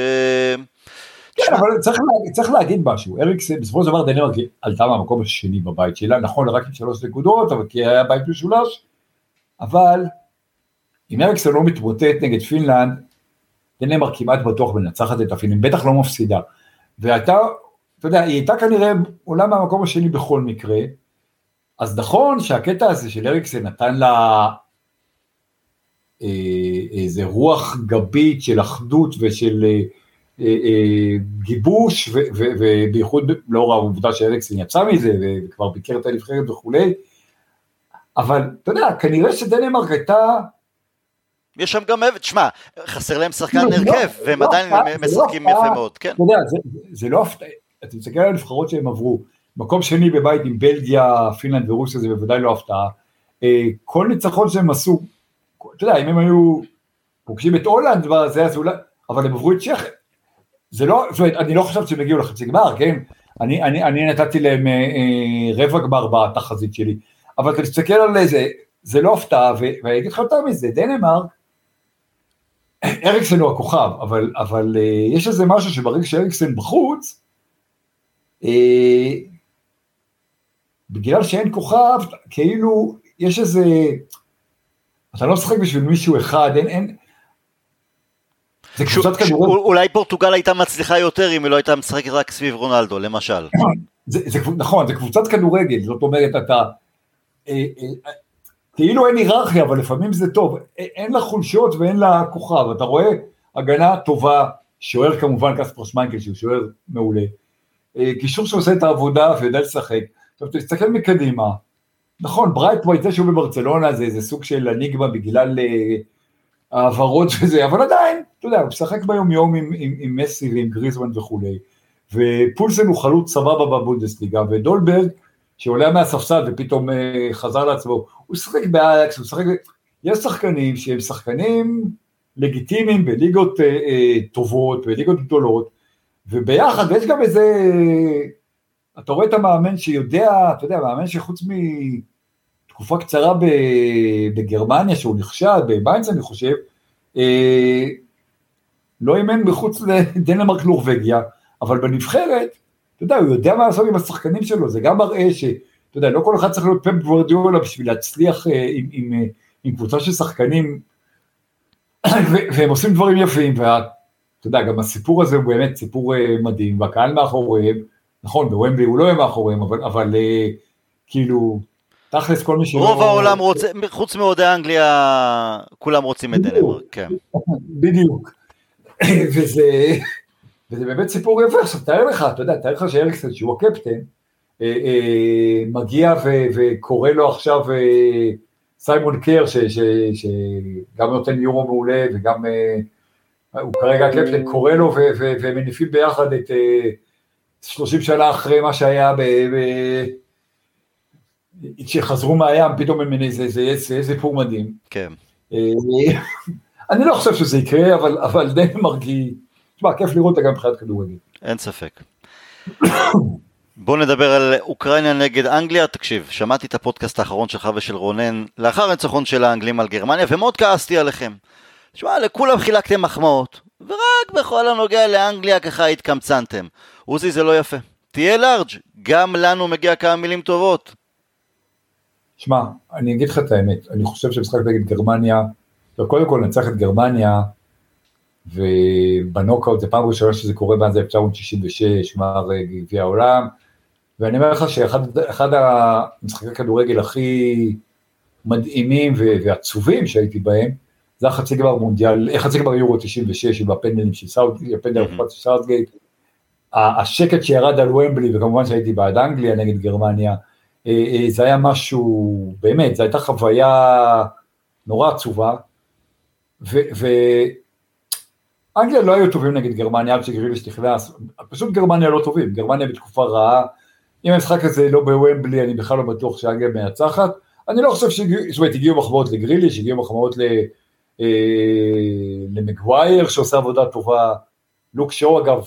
כן, אבל צריך, צריך להגיד משהו, אריקסן, בסופו של דבר דנמרק עלתה מהמקום השני בבית שלה, נכון, רק עם שלוש נקודות, אבל כי היה בית משולש, אבל אם אריקסן לא מתמוטט נגד פינלנד, דנמרק כמעט בטוח מנצחת את הפינלנד, בטח לא מפסידה. והייתה, אתה יודע, היא הייתה כנראה עולה מהמקום השני בכל מקרה, אז נכון שהקטע הזה של אריקסן נתן לה אה, איזה רוח גבית של אחדות ושל... אה, אה, אה, גיבוש, ובייחוד לאור העובדה שאריקסן יצא מזה, וכבר ביקר את הנבחרת וכולי, אבל אתה יודע, כנראה שדנמרק הייתה... יש שם גם, תשמע, חסר להם שחקן לא, לא, הרכב, והם לא עדיין משחקים יפה מאוד, כן. אתה יודע, זה לא הפתעה, אתה מסתכל על הנבחרות שהם עברו, מקום שני בבית עם בלגיה, פינלנד ורוסיה זה בוודאי לא הפתעה, אה, כל ניצחון שהם עשו, אתה יודע, אם הם היו פוגשים את הולנד, אבל הם עברו את צ'כיה, זה לא, זאת אומרת, אני לא חשבתי שהם יגיעו לחצי גמר, כן? אני, אני, אני נתתי להם אה, אה, רבע גמר בתחזית שלי, אבל אתה מסתכל על זה, זה לא הפתעה, ואני אגיד לך יותר מזה, דנמרק, אריקסן הוא הכוכב, אבל, אבל אה, יש איזה משהו שברגע שאריקסן בחוץ, אה, בגלל שאין כוכב, כאילו, יש איזה, אתה לא משחק בשביל מישהו אחד, אין, אין, זה קבוצת כדורגל. אולי פורטוגל הייתה מצליחה יותר אם היא לא הייתה משחקת רק סביב רונלדו, למשל. זה, זה, נכון, זה קבוצת כדורגל, זאת אומרת, אתה... כאילו אין היררכיה, אבל לפעמים זה טוב. אין לה חולשות ואין לה כוכב. אתה רואה הגנה טובה, שוער כמובן קספר שמיינקל, שהוא שוער מעולה. קישור שעושה את העבודה ויודע לשחק. עכשיו תסתכל מקדימה, נכון, ברייתווייט זה שהוא בברצלונה זה איזה סוג של אניגמה בגלל העברות וזה, אבל עדיין, אתה יודע, הוא משחק ביום יום עם, עם, עם מסי ועם גריזמן וכולי, ופולסן הוא חלוץ סבבה בבונדסליגה, ודולברג, שעולה מהספסל ופתאום חזר לעצמו, הוא משחק באייקס, הוא משחק, יש שחקנים שהם שחקנים לגיטימיים בליגות אה, אה, טובות, בליגות גדולות, וביחד, ויש גם איזה, אתה רואה את המאמן שיודע, אתה יודע, מאמן שחוץ מ... תקופה קצרה בגרמניה, שהוא נכשל, בביינץ אני חושב, אה, לא אימן מחוץ לדנמרק נורבגיה, אבל בנבחרת, אתה יודע, הוא יודע מה לעשות עם השחקנים שלו, זה גם מראה ש... אתה יודע, לא כל אחד צריך להיות פפ גוורדיולה בשביל להצליח אה, עם, עם, אה, עם קבוצה של שחקנים, והם עושים דברים יפים, ואתה יודע, גם הסיפור הזה הוא באמת סיפור מדהים, והקהל מאחוריהם, נכון, בוומבלי הוא לא יהיה מאחוריהם, אבל, אבל כאילו, תכלס כל מי שלא... רוב העולם רוצה, חוץ מאוהדי אנגליה, כולם רוצים את דנמרק, כן. בדיוק. וזה, וזה באמת סיפור יפה, עכשיו תאר לך, אתה יודע, תאר לך שאריקסן, שהוא הקפטן, אה, אה, מגיע וקורא לו עכשיו אה, סיימון קר, שגם נותן יורו מעולה וגם הוא כרגע הקפטן, קורא לו ומניפים ביחד את 30 שנה אחרי מה שהיה כשחזרו מהים, פתאום הם איזה, איזה סיפור מדהים. כן. אה, אני לא חושב שזה יקרה, אבל, אבל די מרגיע. תשמע, כיף לראות אותה גם מבחינת כדורגל. אין ספק. בוא נדבר על אוקראינה נגד אנגליה, תקשיב, שמעתי את הפודקאסט האחרון שלך ושל רונן לאחר הניצחון של האנגלים על גרמניה ומאוד כעסתי עליכם. תשמע, לכולם חילקתם מחמאות, ורק בכל הנוגע לאנגליה ככה התקמצנתם. עוזי זה לא יפה. תהיה לארג', גם לנו מגיע כמה מילים טובות. שמע, אני אגיד לך את האמת, אני חושב שמשחק נגד גרמניה, קודם כל נצח את גרמניה, ובנוקאוט זה פעם ראשונה שזה קורה מאז 1966, גמר אה, גביע העולם, ואני אומר לך שאחד המשחקי הכדורגל הכי מדהימים ועצובים שהייתי בהם, זה החצי גמר מונדיאל, חצי גמר יורו 96 עם הפנדלים של סאוטגייט, הפנדל mm-hmm. של סאוטגייט, השקט שירד על וומבלי, וכמובן שהייתי בעד אנגליה נגד גרמניה, אה, אה, זה היה משהו, באמת, זו הייתה חוויה נורא עצובה, ואנגליה לא היו טובים נגד גרמניה עד שגריליש נכנס, פשוט גרמניה לא טובים, גרמניה בתקופה רעה, אם המשחק הזה לא בוומבלי, אני בכלל לא בטוח שאנגליה מנצחת, אני לא חושב שהגיעו, זאת אומרת, הגיעו מחמאות לגריליש, הגיעו מחמאות אה, למגווייר שעושה עבודה טובה, לוק שואו אגב,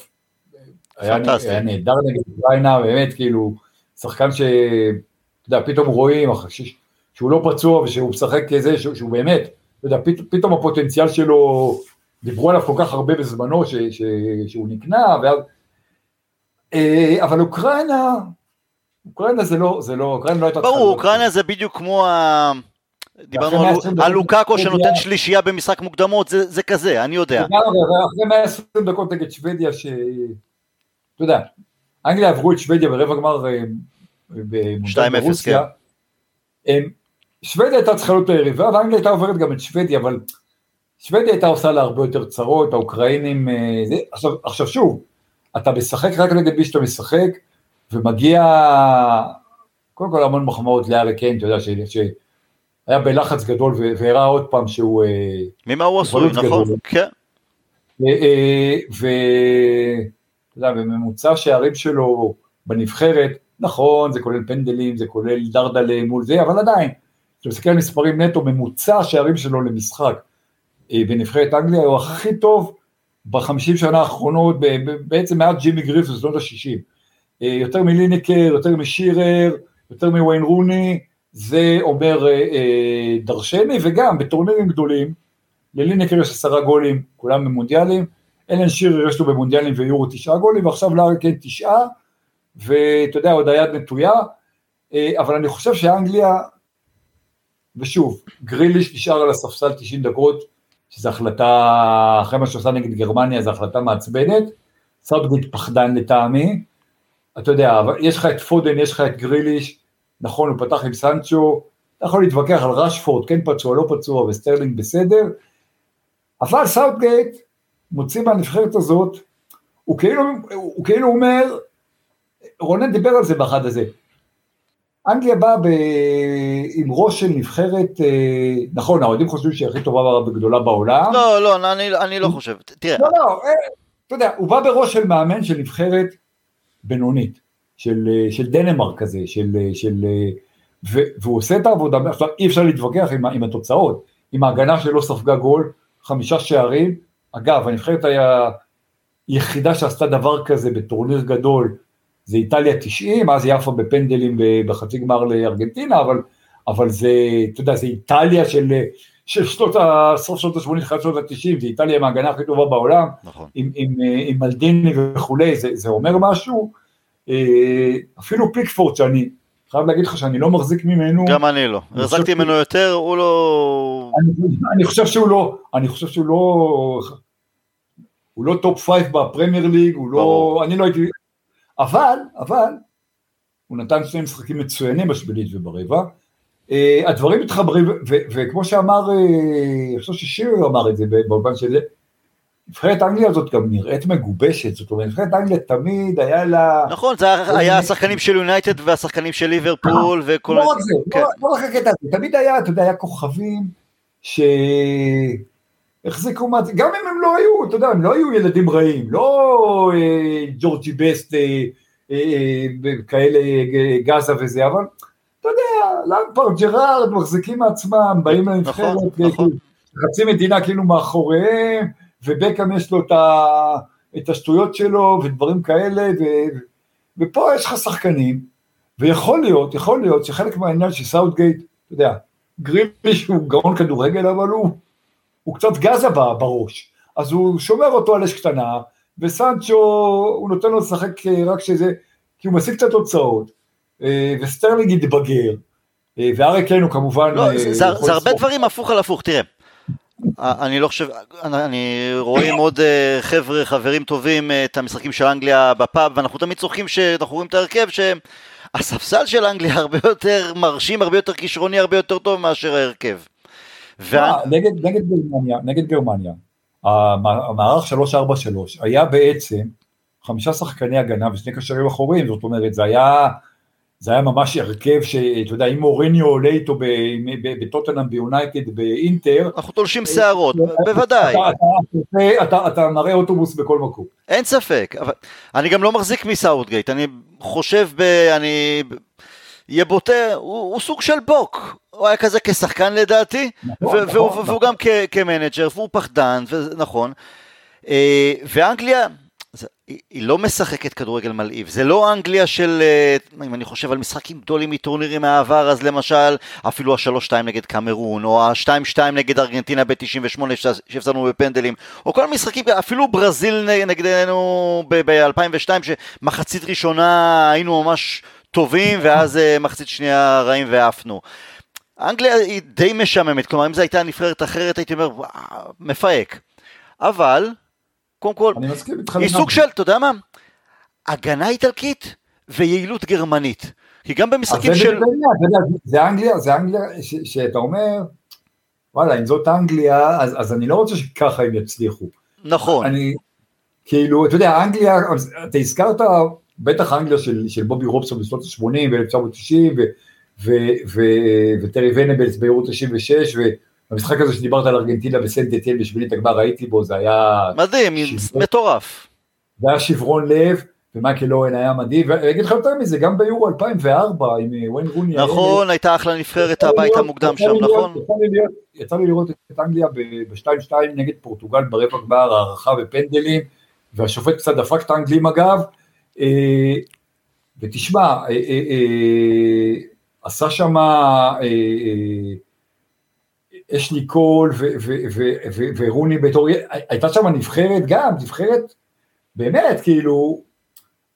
היה נהדר נגד אוקראינה, באמת כאילו, שחקן ש... אתה יודע, פתאום רואים שהוא לא פצוע ושהוא משחק כזה, שהוא, שהוא באמת, אתה יודע, פת, פתאום הפוטנציאל שלו, דיברו עליו כל כך הרבה בזמנו ש, ש, שהוא נקנה, ואז, אה, אבל אוקראינה, אוקראינה זה לא, זה לא, אוקראינה לא הייתה... ברור, אוקראינה זה בדיוק כמו ה... דיברנו על לוקאקו שנותן שלישייה במשחק מוקדמות, זה, זה כזה, אני יודע. אחרי 120 דקות נגד שוודיה, ש... אתה יודע, אנגליה עברו את שוודיה ברבע גמר אה, 2-0, ברוסיה. כן. שוודיה הייתה צריכה להיות היריבה, ואנגליה הייתה עוברת גם את שוודיה, אבל שוודיה הייתה עושה לה הרבה יותר צרות, האוקראינים, אה, זה, עכשיו, עכשיו שוב, אתה משחק רק נגד מי שאתה משחק, ומגיע, קודם כל המון מחמאות לארי קיין, אתה יודע, שהיה בלחץ גדול והראה עוד פעם שהוא... אה, ממה הוא עשוי, נכון, כן. ואתה יודע, בממוצע שערים שלו בנבחרת, נכון, זה כולל פנדלים, זה כולל דרדלה מול זה, אבל עדיין, כשאתה מסתכל על מספרים נטו, ממוצע השערים שלו למשחק אה, בנבחרת אנגליה הוא הכי טוב בחמישים שנה האחרונות, בעצם מעט ג'ימי גריף בשנות ה-60. אה, יותר מלינקר, יותר משירר, יותר מוויין רוני, זה אומר אה, דרשני, וגם בטורנירים גדולים, ללינקר יש עשרה גולים, כולם במונדיאלים, אלן שירר יש לו במונדיאלים ויורו תשעה גולים, ועכשיו לארקן תשעה, ואתה יודע, עוד היד נטויה, אבל אני חושב שאנגליה, ושוב, גריליש נשאר על הספסל 90 דקות, שזו החלטה, אחרי מה שעשה נגד גרמניה, זו החלטה מעצבנת, סאוטגייט פחדן לטעמי, אתה יודע, יש לך את פודן, יש לך את גריליש, נכון, הוא פתח עם סנצ'ו, אתה יכול להתווכח על רשפורד, כן פצוע, לא פצוע, וסטרלינג בסדר, אבל סאוטגייט מוציא מהנבחרת הזאת, הוא כאילו, הוא כאילו אומר, רונן דיבר על זה באחד הזה, אנגליה באה ב... עם ראש של נבחרת, אה, נכון, האוהדים חושבים שהיא הכי טובה וגדולה בעולם. לא, לא, אני, אני לא חושב, תראה. לא, לא, אה, אתה יודע, הוא בא בראש של מאמן של נבחרת בינונית, של, אה, של דנמרק כזה, של, של, ו, והוא עושה את העבודה, עכשיו אי אפשר להתווכח עם, עם התוצאות, עם ההגנה שלו ספגה גול, חמישה שערים, אגב, הנבחרת היה יחידה שעשתה דבר כזה בטורניר גדול, זה איטליה 90, אז היא עפה בפנדלים בחצי גמר לארגנטינה, אבל, אבל זה, אתה יודע, זה איטליה של, של שנות ה... סוף שנות ה-80, תחילת שנות ה-90, זה איטליה עם ההגנה הכי טובה בעולם, נכון. עם, עם, עם מלדיני וכולי, זה, זה אומר משהו. אה, אפילו פיקפורד, שאני חייב להגיד לך שאני לא מחזיק ממנו. גם אני לא. החזקתי ממנו יותר, הוא לא... אני, אני חושב שהוא לא, אני חושב שהוא לא... הוא לא top five בפרמייר ליג, הוא לא... אני לא הייתי... אבל, אבל, הוא נתן שני משחקים מצוינים בשמינית וברבע. אה, הדברים מתחברים, וכמו שאמר, אה, אני חושב ששירי אמר את זה באולפן של זה, נבחרת אנגליה הזאת גם נראית מגובשת, זאת אומרת, נבחרת אנגליה תמיד היה לה... נכון, זה היה השחקנים של יונייטד והשחקנים של ליברפול וכל... לא רק זה, לא, כן. לא רק הקטע הזה, תמיד היה, אתה יודע, היה כוכבים ש... החזיקו מעצמם, גם אם הם לא היו, אתה יודע, הם לא היו ילדים רעים, לא אה, ג'ורג'י בסט, אה, אה, כאלה אה, גאזה וזה, אבל אתה יודע, למפארד ג'רארד מחזיקים מעצמם, באים לנבחרת, נכון, נכון. חצי מדינה כאילו מאחוריהם, ובקהאם יש לו את, השטויות שלו ודברים כאלה, ופה יש לך שחקנים, ויכול להיות, יכול להיות שחלק מהעניין של סאוטגייט, אתה יודע, גריליש הוא גאון כדורגל, אבל הוא הוא קצת גאזה בראש, אז הוא שומר אותו על אש קטנה, וסנצ'ו, הוא נותן לו לשחק אה, רק שזה, כי הוא משיג קצת תוצאות, אה, וסטרלינג יתבגר, אה, ואריק הוא כמובן... לא, זה, זה הרבה דברים הפוך על הפוך, תראה. אני לא חושב, אני רואים עוד חבר'ה, חברים טובים, את המשחקים של אנגליה בפאב, ואנחנו תמיד צוחקים שאנחנו רואים את ההרכב, שהספסל של אנגליה הרבה יותר מרשים, הרבה יותר כישרוני, הרבה יותר טוב מאשר ההרכב. וה... נגד, נגד גרמניה, נגד גרמניה, המערך 343 היה בעצם חמישה שחקני הגנה ושני קשרים אחוריים, זאת אומרת זה היה, זה היה ממש הרכב שאתה יודע, אם מוריניו עולה איתו בטוטנאם, ביונייטד, באינטר. אנחנו תולשים שערות, בוודאי. אתה מראה אוטובוס בכל מקום. אין ספק, אבל אני גם לא מחזיק מסאוטגייט, אני חושב, ב, אני יהיה בוטה, הוא, הוא סוג של בוק, הוא היה כזה כשחקן לדעתי, נכון, נכון, והוא, נכון. והוא גם כ- כמנג'ר, והוא פחדן, נכון. אה, ואנגליה, היא לא משחקת כדורגל מלהיב, זה לא אנגליה של, אה, אם אני חושב על משחקים גדולים מטורנירים מהעבר, אז למשל, אפילו ה-3-2 נגד קמרון, או ה-2-2 נגד ארגנטינה ב-98 שהפסדנו בפנדלים, או כל המשחקים, אפילו ברזיל נגדנו ב-2002, שמחצית ראשונה היינו ממש טובים, ואז אה, מחצית שנייה רעים ועפנו. אנגליה היא די משעממת, כלומר אם זו הייתה נבחרת אחרת הייתי אומר מפהק. אבל, קודם כל, היא סוג של, אתה יודע מה? הגנה איטלקית ויעילות גרמנית. כי גם במשחקים של... זה אנגליה, זה אנגליה שאתה אומר, וואלה, אם זאת אנגליה, אז, אז אני לא רוצה שככה הם יצליחו. נכון. אני, כאילו, אתה יודע, אנגליה, אתה הזכרת בטח אנגליה של, של בובי רובסון בשנות ה-80 ו-1990, וטרי ונבלס ביורו 96, והמשחק הזה שדיברת על ארגנטינה וסנט אתיאל בשבילית הגמר הייתי בו, זה היה... מדהים, שברון, מטורף. זה היה שברון לב, ומייקל אורן היה מדהים, ואני אגיד לך יותר מזה, גם ביורו 2004 עם אה, וויין רוני. נכון, הייתה אחלה נבחרת הבית המוקדם שם, נכון? יצא לי לראות את אנגליה ב-2-2 נגד פורטוגל ברבע גמר, הערכה ופנדלים, והשופט קצת דפק את האנגלים אגב, אה, ותשמע, עשה שם אשלי קול ורוני בתור, הייתה שם נבחרת גם, נבחרת באמת, כאילו,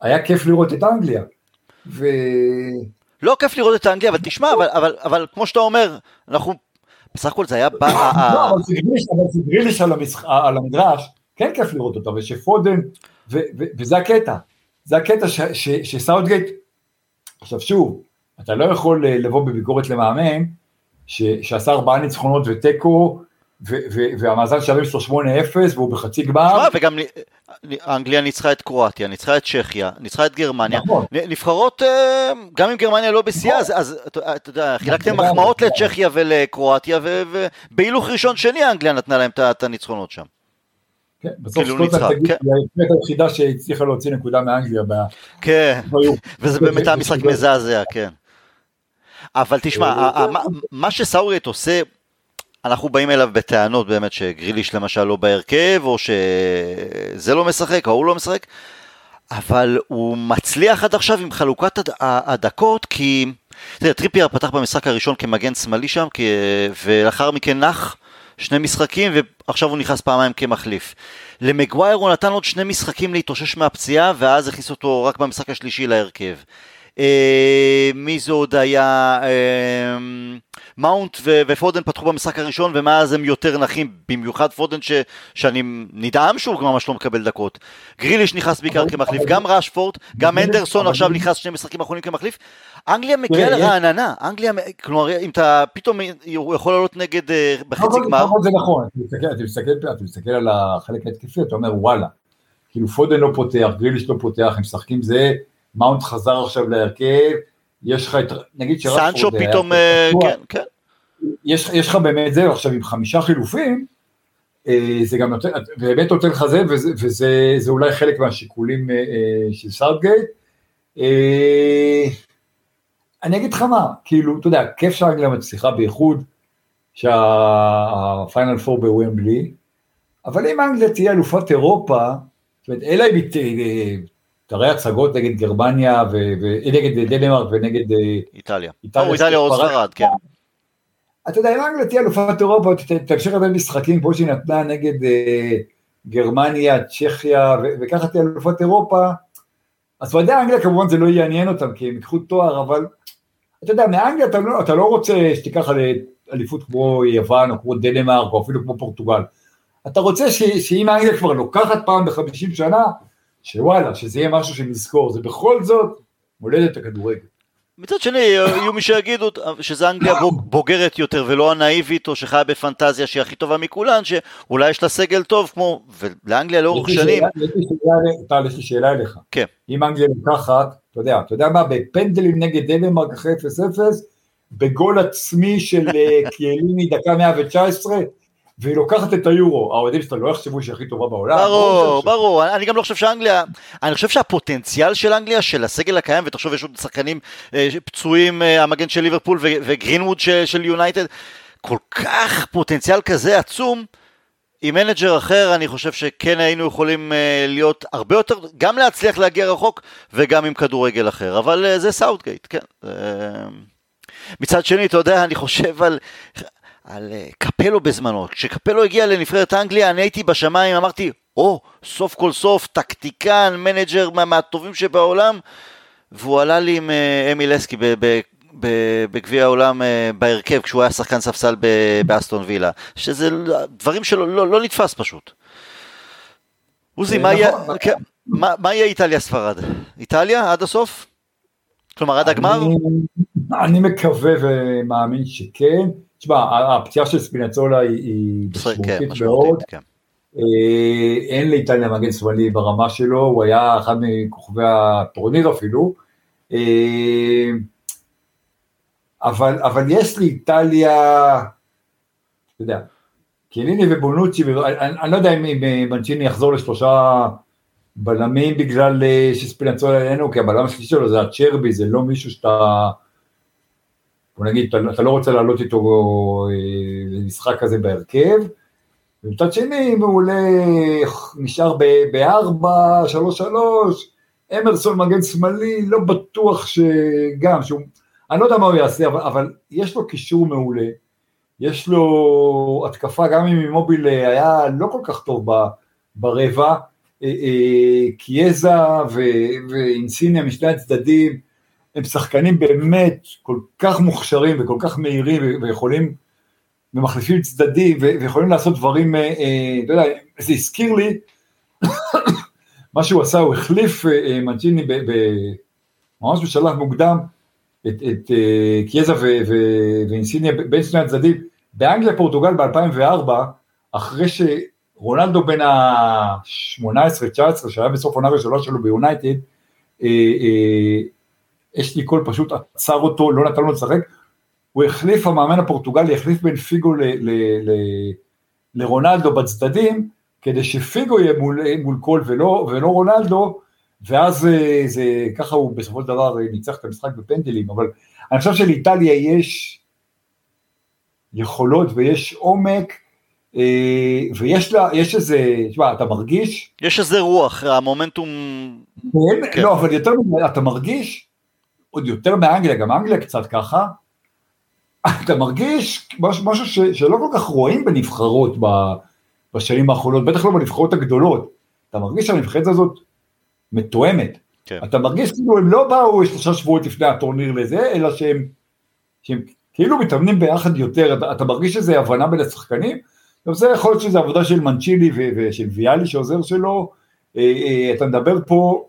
היה כיף לראות את אנגליה. ו... לא כיף לראות את האנגליה, אבל תשמע, אבל, אבל, אבל כמו שאתה אומר, אנחנו, בסך הכל זה היה... לא, אבל זה גריליש על המדרש, כן כיף לראות אותו, ושפודן, וזה הקטע, זה הקטע שסאוטגייט, עכשיו שוב, אתה לא יכול אה, לבוא בביקורת למאמן, שעשה ארבעה ניצחונות ותיקו, והמאזן שלהם שלו 8-0 והוא בחצי גמר. וגם אנגליה ניצחה את קרואטיה, ניצחה את צ'כיה, ניצחה את גרמניה. נכון. נבחרות, אה, גם אם גרמניה לא בשיאה, נכון. אז אתה יודע, חילקתם מחמאות לצ'כיה ולקרואטיה, ובהילוך ראשון שני אנגליה נתנה להם את הניצחונות שם. כן, בסוף כאילו סקוטלנד תגיד, כן. היא היחידה שהצליחה להוציא נקודה מאנגליה. כן, וזה באמת היה משחק מזעזע, כן. אבל תשמע, אה, מה שסאוטגייט עושה, אנחנו באים אליו בטענות באמת שגריליש למשל לא בהרכב, או שזה לא משחק, או הוא לא משחק, אבל הוא מצליח עד עכשיו עם חלוקת הדקות, כי... תראה, טריפייר פתח במשחק הראשון כמגן שמאלי שם, ולאחר מכן נח שני משחקים, ועכשיו הוא נכנס פעמיים כמחליף. למגווייר הוא נתן עוד שני משחקים להתאושש מהפציעה, ואז הכניס אותו רק במשחק השלישי להרכב. אה, מי זה עוד היה? אה, מאונט ופודן פתחו במשחק הראשון ומאז הם יותר נחים, במיוחד פודן ש, שאני נדהם שהוא ממש לא מקבל דקות. גריליש נכנס בעיקר כמחליף, גם ראשפורד, גם אנדרסון עכשיו נכנס שני משחקים אחרונים כמחליף. אנגליה מגיעה לרעננה, אנגליה, כלומר אם אתה פתאום הוא יכול לעלות נגד אה, בחצי גמר. זה נכון, אתה מסתכל על החלק ההתקפי, אתה אומר וואלה, כאילו פודן לא פותח, גריליש לא פותח, הם משחקים זה, מאונט חזר עכשיו להרכב, יש לך את, נגיד שרשפורד... סנצ'ו פתאום, אה, כן, כן. יש, יש לך באמת זה, עכשיו עם חמישה חילופים, אה, זה גם נותן, באמת נותן לך זה, וזה, וזה אולי חלק מהשיקולים אה, של סאוטגייט. אני אגיד לך מה, כאילו, אתה יודע, כיף שאנגליה מצליחה בייחוד, שהפיינל פור בוומבלי, אבל אם אנגליה תהיה אלופת אירופה, זאת אומרת, אלא אם היא תראה הצגות נגד גרמניה, נגד דנמרק ונגד איטליה. איטליה, איטליה או ספרד, כן. אתה יודע, אם אנגליה תהיה אלופת אירופה, תמשיך לתת משחקים כמו שהיא נתנה נגד אה, גרמניה, צ'כיה, וככה תהיה אלופת אירופה, אז ודאי אנגליה כמובן זה לא יעניין אותם, כי הם ייקחו תואר, אבל אתה יודע, מאנגליה אתה לא, אתה לא רוצה שתיקח אליפות כמו יוון, או כמו דנמרק, או אפילו כמו פורטוגל. אתה רוצה שאם אנגליה כבר לוקחת פעם בחמישים שנה, שוואלה, שזה יהיה משהו שנזכור, זה בכל זאת מולדת הכדורגל. מצד שני, יהיו מי שיגידו שזה אנגליה בוגרת יותר ולא הנאיבית, או שחיה בפנטזיה שהיא הכי טובה מכולן, שאולי יש לה סגל טוב כמו, ולאנגליה לאורך שנים. טל, יש לי שאלה אליך. כן. אם אנגליה לוקחת, אתה יודע, אתה יודע מה, בפנדלים נגד דנמרק אחרי 0-0, בגול עצמי של אה, קיאליני דקה 119, והיא לוקחת את היורו, האוהדים שלה לא יחשבו שהיא הכי טובה בעולם. ברור, ברור, אני גם לא חושב שאנגליה, אני חושב שהפוטנציאל של אנגליה, של הסגל הקיים, ותחשוב יש עוד שחקנים אה, פצועים, אה, המגן של ליברפול וגרינווד של יונייטד, כל כך פוטנציאל כזה עצום, עם מנג'ר אחר אני חושב שכן היינו יכולים אה, להיות הרבה יותר, גם להצליח להגיע רחוק וגם עם כדורגל אחר, אבל זה סאוטגייט, כן. מצד שני, אתה יודע, אני חושב על על אה, קפלו בזמנו. כשקפלו הגיע לנבחרת אנגליה, אני הייתי בשמיים, אמרתי, או, או, סוף כל סוף, טקטיקן, מנג'ר מה, מהטובים שבעולם, והוא עלה לי עם אה, אמיל הסקי בגביע העולם אה, בהרכב, כשהוא היה שחקן ספסל באסטון וילה, שזה דברים שלא לא, לא נתפס פשוט. עוזי, מה יהיה נכון. כן, מה יהיה איטליה ספרד? איטליה עד הסוף? כלומר עד הגמר? אני מקווה ומאמין שכן. תשמע, הפציעה של ספינצולה היא משמעותית כן, מאוד. כן. אה, אין לאיטליה מגן שמאלי ברמה שלו, הוא היה אחד מכוכבי הטורניר אפילו. אה, אבל, אבל יש לאיטליה, אתה יודע, קיליני ובונוצ'י, אני, אני לא יודע אם, אם מנצ'יני יחזור לשלושה בלמים בגלל אה, שספינצולה איננו, כי הבלם השלישי שלו זה הצ'רבי, זה לא מישהו שאתה בוא נגיד, אתה, לא רוצה לעלות איתו אה, למשחק כזה בהרכב, ומצד שני, אם הוא עולה, נשאר בארבע, שלוש, שלוש, אמרסון מגן שמאלי, לא בטוח שגם, שהוא, אני לא יודע מה הוא יעשה, אבל, אבל יש לו קישור מעולה, יש לו התקפה, גם אם מוביל היה לא כל כך טוב ברבע, אה, אה, קיאזה ואינסיניה משני הצדדים, הם שחקנים באמת כל כך מוכשרים וכל כך מהירים ויכולים, ומחליפים צדדים ויכולים לעשות דברים, אה, אתה יודע, זה הזכיר לי, מה שהוא עשה, הוא החליף מנצ'יני ממש בשלב מוקדם, את, את קיאזה ואינסיניה בין שני הצדדים, באנגליה פורטוגל ב-2004, אחרי שרונלדו בן ה-18-19, שהיה בסוף עונה ראשונה שלו ביונייטד, אה, אה, אשניקול פשוט עצר אותו, לא נתן לו לשחק, הוא החליף, המאמן הפורטוגלי החליף בין פיגו ל, ל, ל, לרונלדו בצדדים, כדי שפיגו יהיה מול, מול קול ולא, ולא רונלדו, ואז אה, זה, ככה הוא בסופו של דבר ניצח את המשחק בפנדלים, אבל אני חושב שלאיטליה יש יכולות ויש עומק, אה, ויש לה, יש איזה, תשמע, אתה מרגיש... יש איזה רוח, המומנטום... כן, כן. לא, אבל יותר, אתה מרגיש, עוד יותר מאנגליה, גם אנגליה קצת ככה, אתה מרגיש משהו, משהו ש, שלא כל כך רואים בנבחרות ב, בשנים האחרונות, בטח לא בנבחרות הגדולות. אתה מרגיש שהנבחרת הזאת מתואמת. כן. אתה מרגיש כאילו הם לא באו שלושה שבועות לפני הטורניר לזה, אלא שהם, שהם כאילו מתאמנים ביחד יותר, אתה, אתה מרגיש איזה הבנה בין השחקנים, גם זה יכול להיות שזה עבודה של מנצ'ילי ושל ויאלי שעוזר שלו, אה, אה, אתה מדבר פה,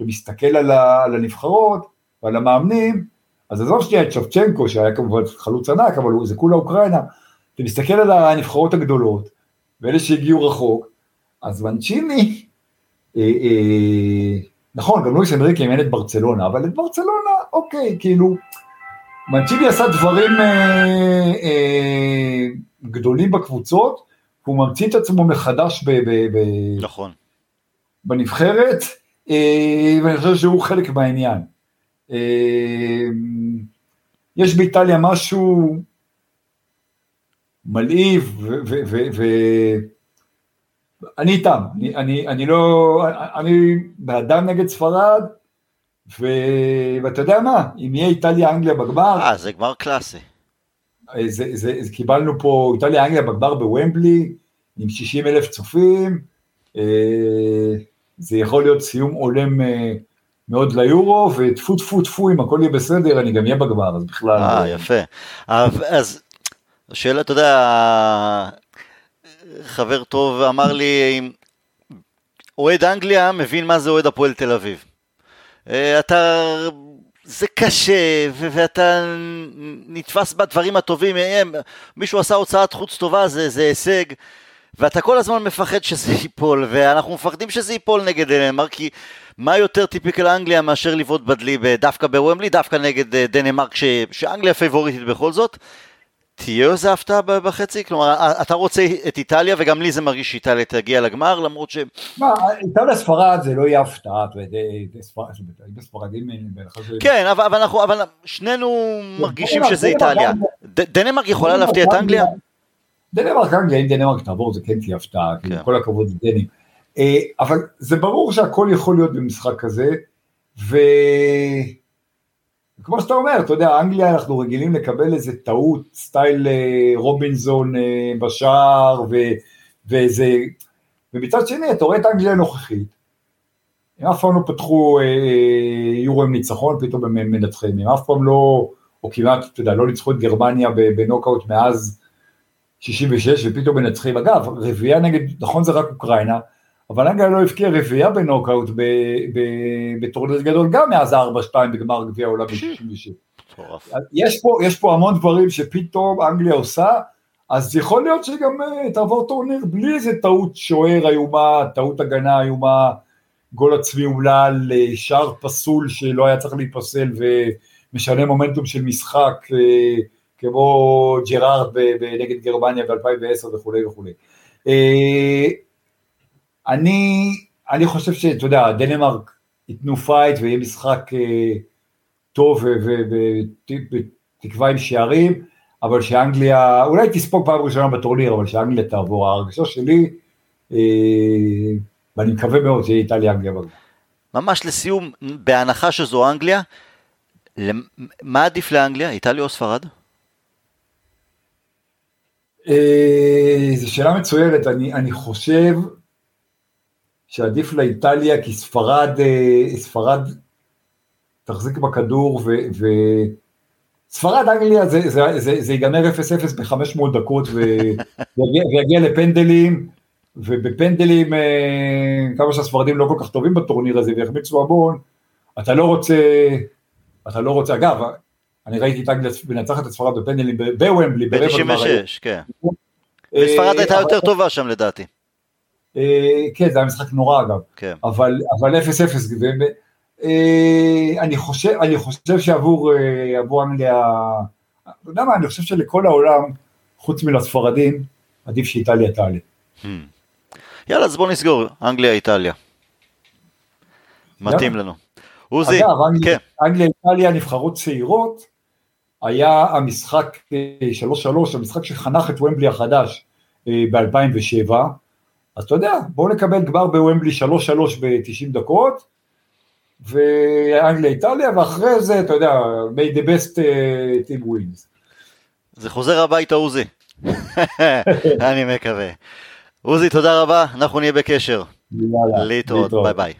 כשאתה מסתכל על, ה, על הנבחרות ועל המאמנים, אז עזוב שנייה את שבצ'נקו שהיה כמובן חלוץ ענק, אבל זה כולה אוקראינה, אתה מסתכל על הנבחרות הגדולות, ואלה שהגיעו רחוק, אז מנצ'יני, אה, אה, נכון, גם לואיס אנריקי אימן את ברצלונה, אבל את ברצלונה, אוקיי, כאילו, מנצ'יני עשה דברים אה, אה, גדולים בקבוצות, והוא ממציא את עצמו מחדש ב, ב, ב, נכון. בנבחרת, ואני חושב שהוא חלק מהעניין. אה, יש באיטליה משהו מלהיב, ואני איתם, אני, אני, אני לא, אני באדם נגד ספרד, ו... ואתה יודע מה, אם יהיה איטליה-אנגליה בגמר... אה, זה גמר קלאסי. אה, זה, זה, זה, קיבלנו פה איטליה-אנגליה בגמר בוומבלי, עם 60 אלף צופים, אה, זה יכול להיות סיום הולם אה, מאוד ליורו, וטפו טפו טפו, אם הכל יהיה בסדר, אני גם אהיה בגמר, אז בכלל... אה, יפה. אז השאלה, אתה יודע, חבר טוב אמר לי, אוהד אנגליה מבין מה זה אוהד הפועל תל אביב. אה, אתה... זה קשה, ואתה נתפס בדברים הטובים, אה, מישהו עשה הוצאת חוץ טובה, זה, זה הישג, ואתה כל הזמן מפחד שזה ייפול, ואנחנו מפחדים שזה ייפול נגד דנמרק, כי מה יותר typical אנגליה מאשר לבעוט בדלי דווקא בוומבלי, דווקא נגד אה, דנמרק, ש... שאנגליה פייבוריטית בכל זאת, תהיה איזה הפתעה בחצי? כלומר, אתה רוצה את איטליה, וגם לי זה מרגיש שאיטליה תגיע לגמר, למרות ש... מה, איטליה ספרד זה לא יהיה הפתעה, בספרדים... כן, אבל אנחנו, אבל שנינו מרגישים שזה איטליה. דנמרק יכולה להפתיע את אנגליה? דנמרק, אנגליה, אם דנמרק תעבור זה כן תהיה הפתעה, כן. כל הכבוד לדנים. אה, אבל זה ברור שהכל יכול להיות במשחק כזה, ו... כמו שאתה אומר, אתה יודע, אנגליה אנחנו רגילים לקבל איזה טעות, סטייל אה, רובינזון אה, בשער, ו, ואיזה... ומצד שני, אתה רואה את אנגליה הנוכחית, הם אף פעם לא פתחו אה, יורו עם ניצחון, פתאום הם מנצחים, הם אף פעם לא, או כמעט, אתה יודע, לא ניצחו את גרמניה בנוקאוט מאז 66, ופתאום מנצחים. אגב, רביעייה נגד, נכון זה רק אוקראינה, אבל אנגליה לא הבקיע רביעייה בנוקאוט בטורניר גדול גם מאז ה-4-2 בגמר גביע העולם ב-66. יש פה, יש פה המון דברים שפתאום אנגליה עושה, אז יכול להיות שגם uh, תעבור טורניר בלי איזה טעות שוער איומה, טעות הגנה איומה, גול עצמי אומלל, אה, שער פסול שלא היה צריך להיפסל ומשנה מומנטום של משחק, uh, כמו ג'רארד נגד גרמניה ב-2010 וכולי וכולי. אני, אני חושב שאתה יודע, דנמרק ייתנו פייט ויהיה משחק אה, טוב ותקווה עם שערים, אבל שאנגליה, אולי תספוג פעם ראשונה בטורניר, אבל שאנגליה תעבור. ההרגשה שלי, אה, ואני מקווה מאוד שיהיה איטליה אנגליה. ממש לסיום, בהנחה שזו אנגליה, מה עדיף לאנגליה, איטליה או ספרד? אה, זו שאלה מצוינת, אני, אני חושב שעדיף לאיטליה כי ספרד, אה, ספרד תחזיק בכדור, ו... ו... ספרד אנגליה זה, זה, זה, זה ייגמר 0-0 ב-500 דקות ויגיע לפנדלים, ובפנדלים אה, כמה שהספרדים לא כל כך טובים בטורניר הזה ויחמיצו המון, אתה לא רוצה, אתה לא רוצה, אגב, אני ראיתי את אנגליה מנצחת את ספרד בפנדלים בוומבלי, ב-96, כן. אה, וספרד הייתה יותר טובה שם לדעתי. אה, כן, זה היה משחק נורא אגב, כן. אבל 0-0, אני חושב, אני חושב שעבור אנגליה, אתה יודע מה, אני חושב שלכל העולם, חוץ מלספרדים, עדיף שאיטליה תעלה. Hmm. יאללה, אז בוא נסגור, אנגליה, איטליה. מתאים לנו. עוזי, אגב, כן. אנגליה, איטליה, נבחרות צעירות, היה המשחק 3-3, אה, המשחק שחנך את ומבלי החדש אה, ב-2007, אז אתה יודע, בואו נקבל גמר בוומבלי 3-3 ב-90 דקות, ואנגליה איטליה, ואחרי זה, אתה יודע, may the best uh, team wins. זה חוזר הביתה עוזי, אני מקווה. עוזי, תודה רבה, אנחנו נהיה בקשר. יאללה, להתראות, ביי ביי.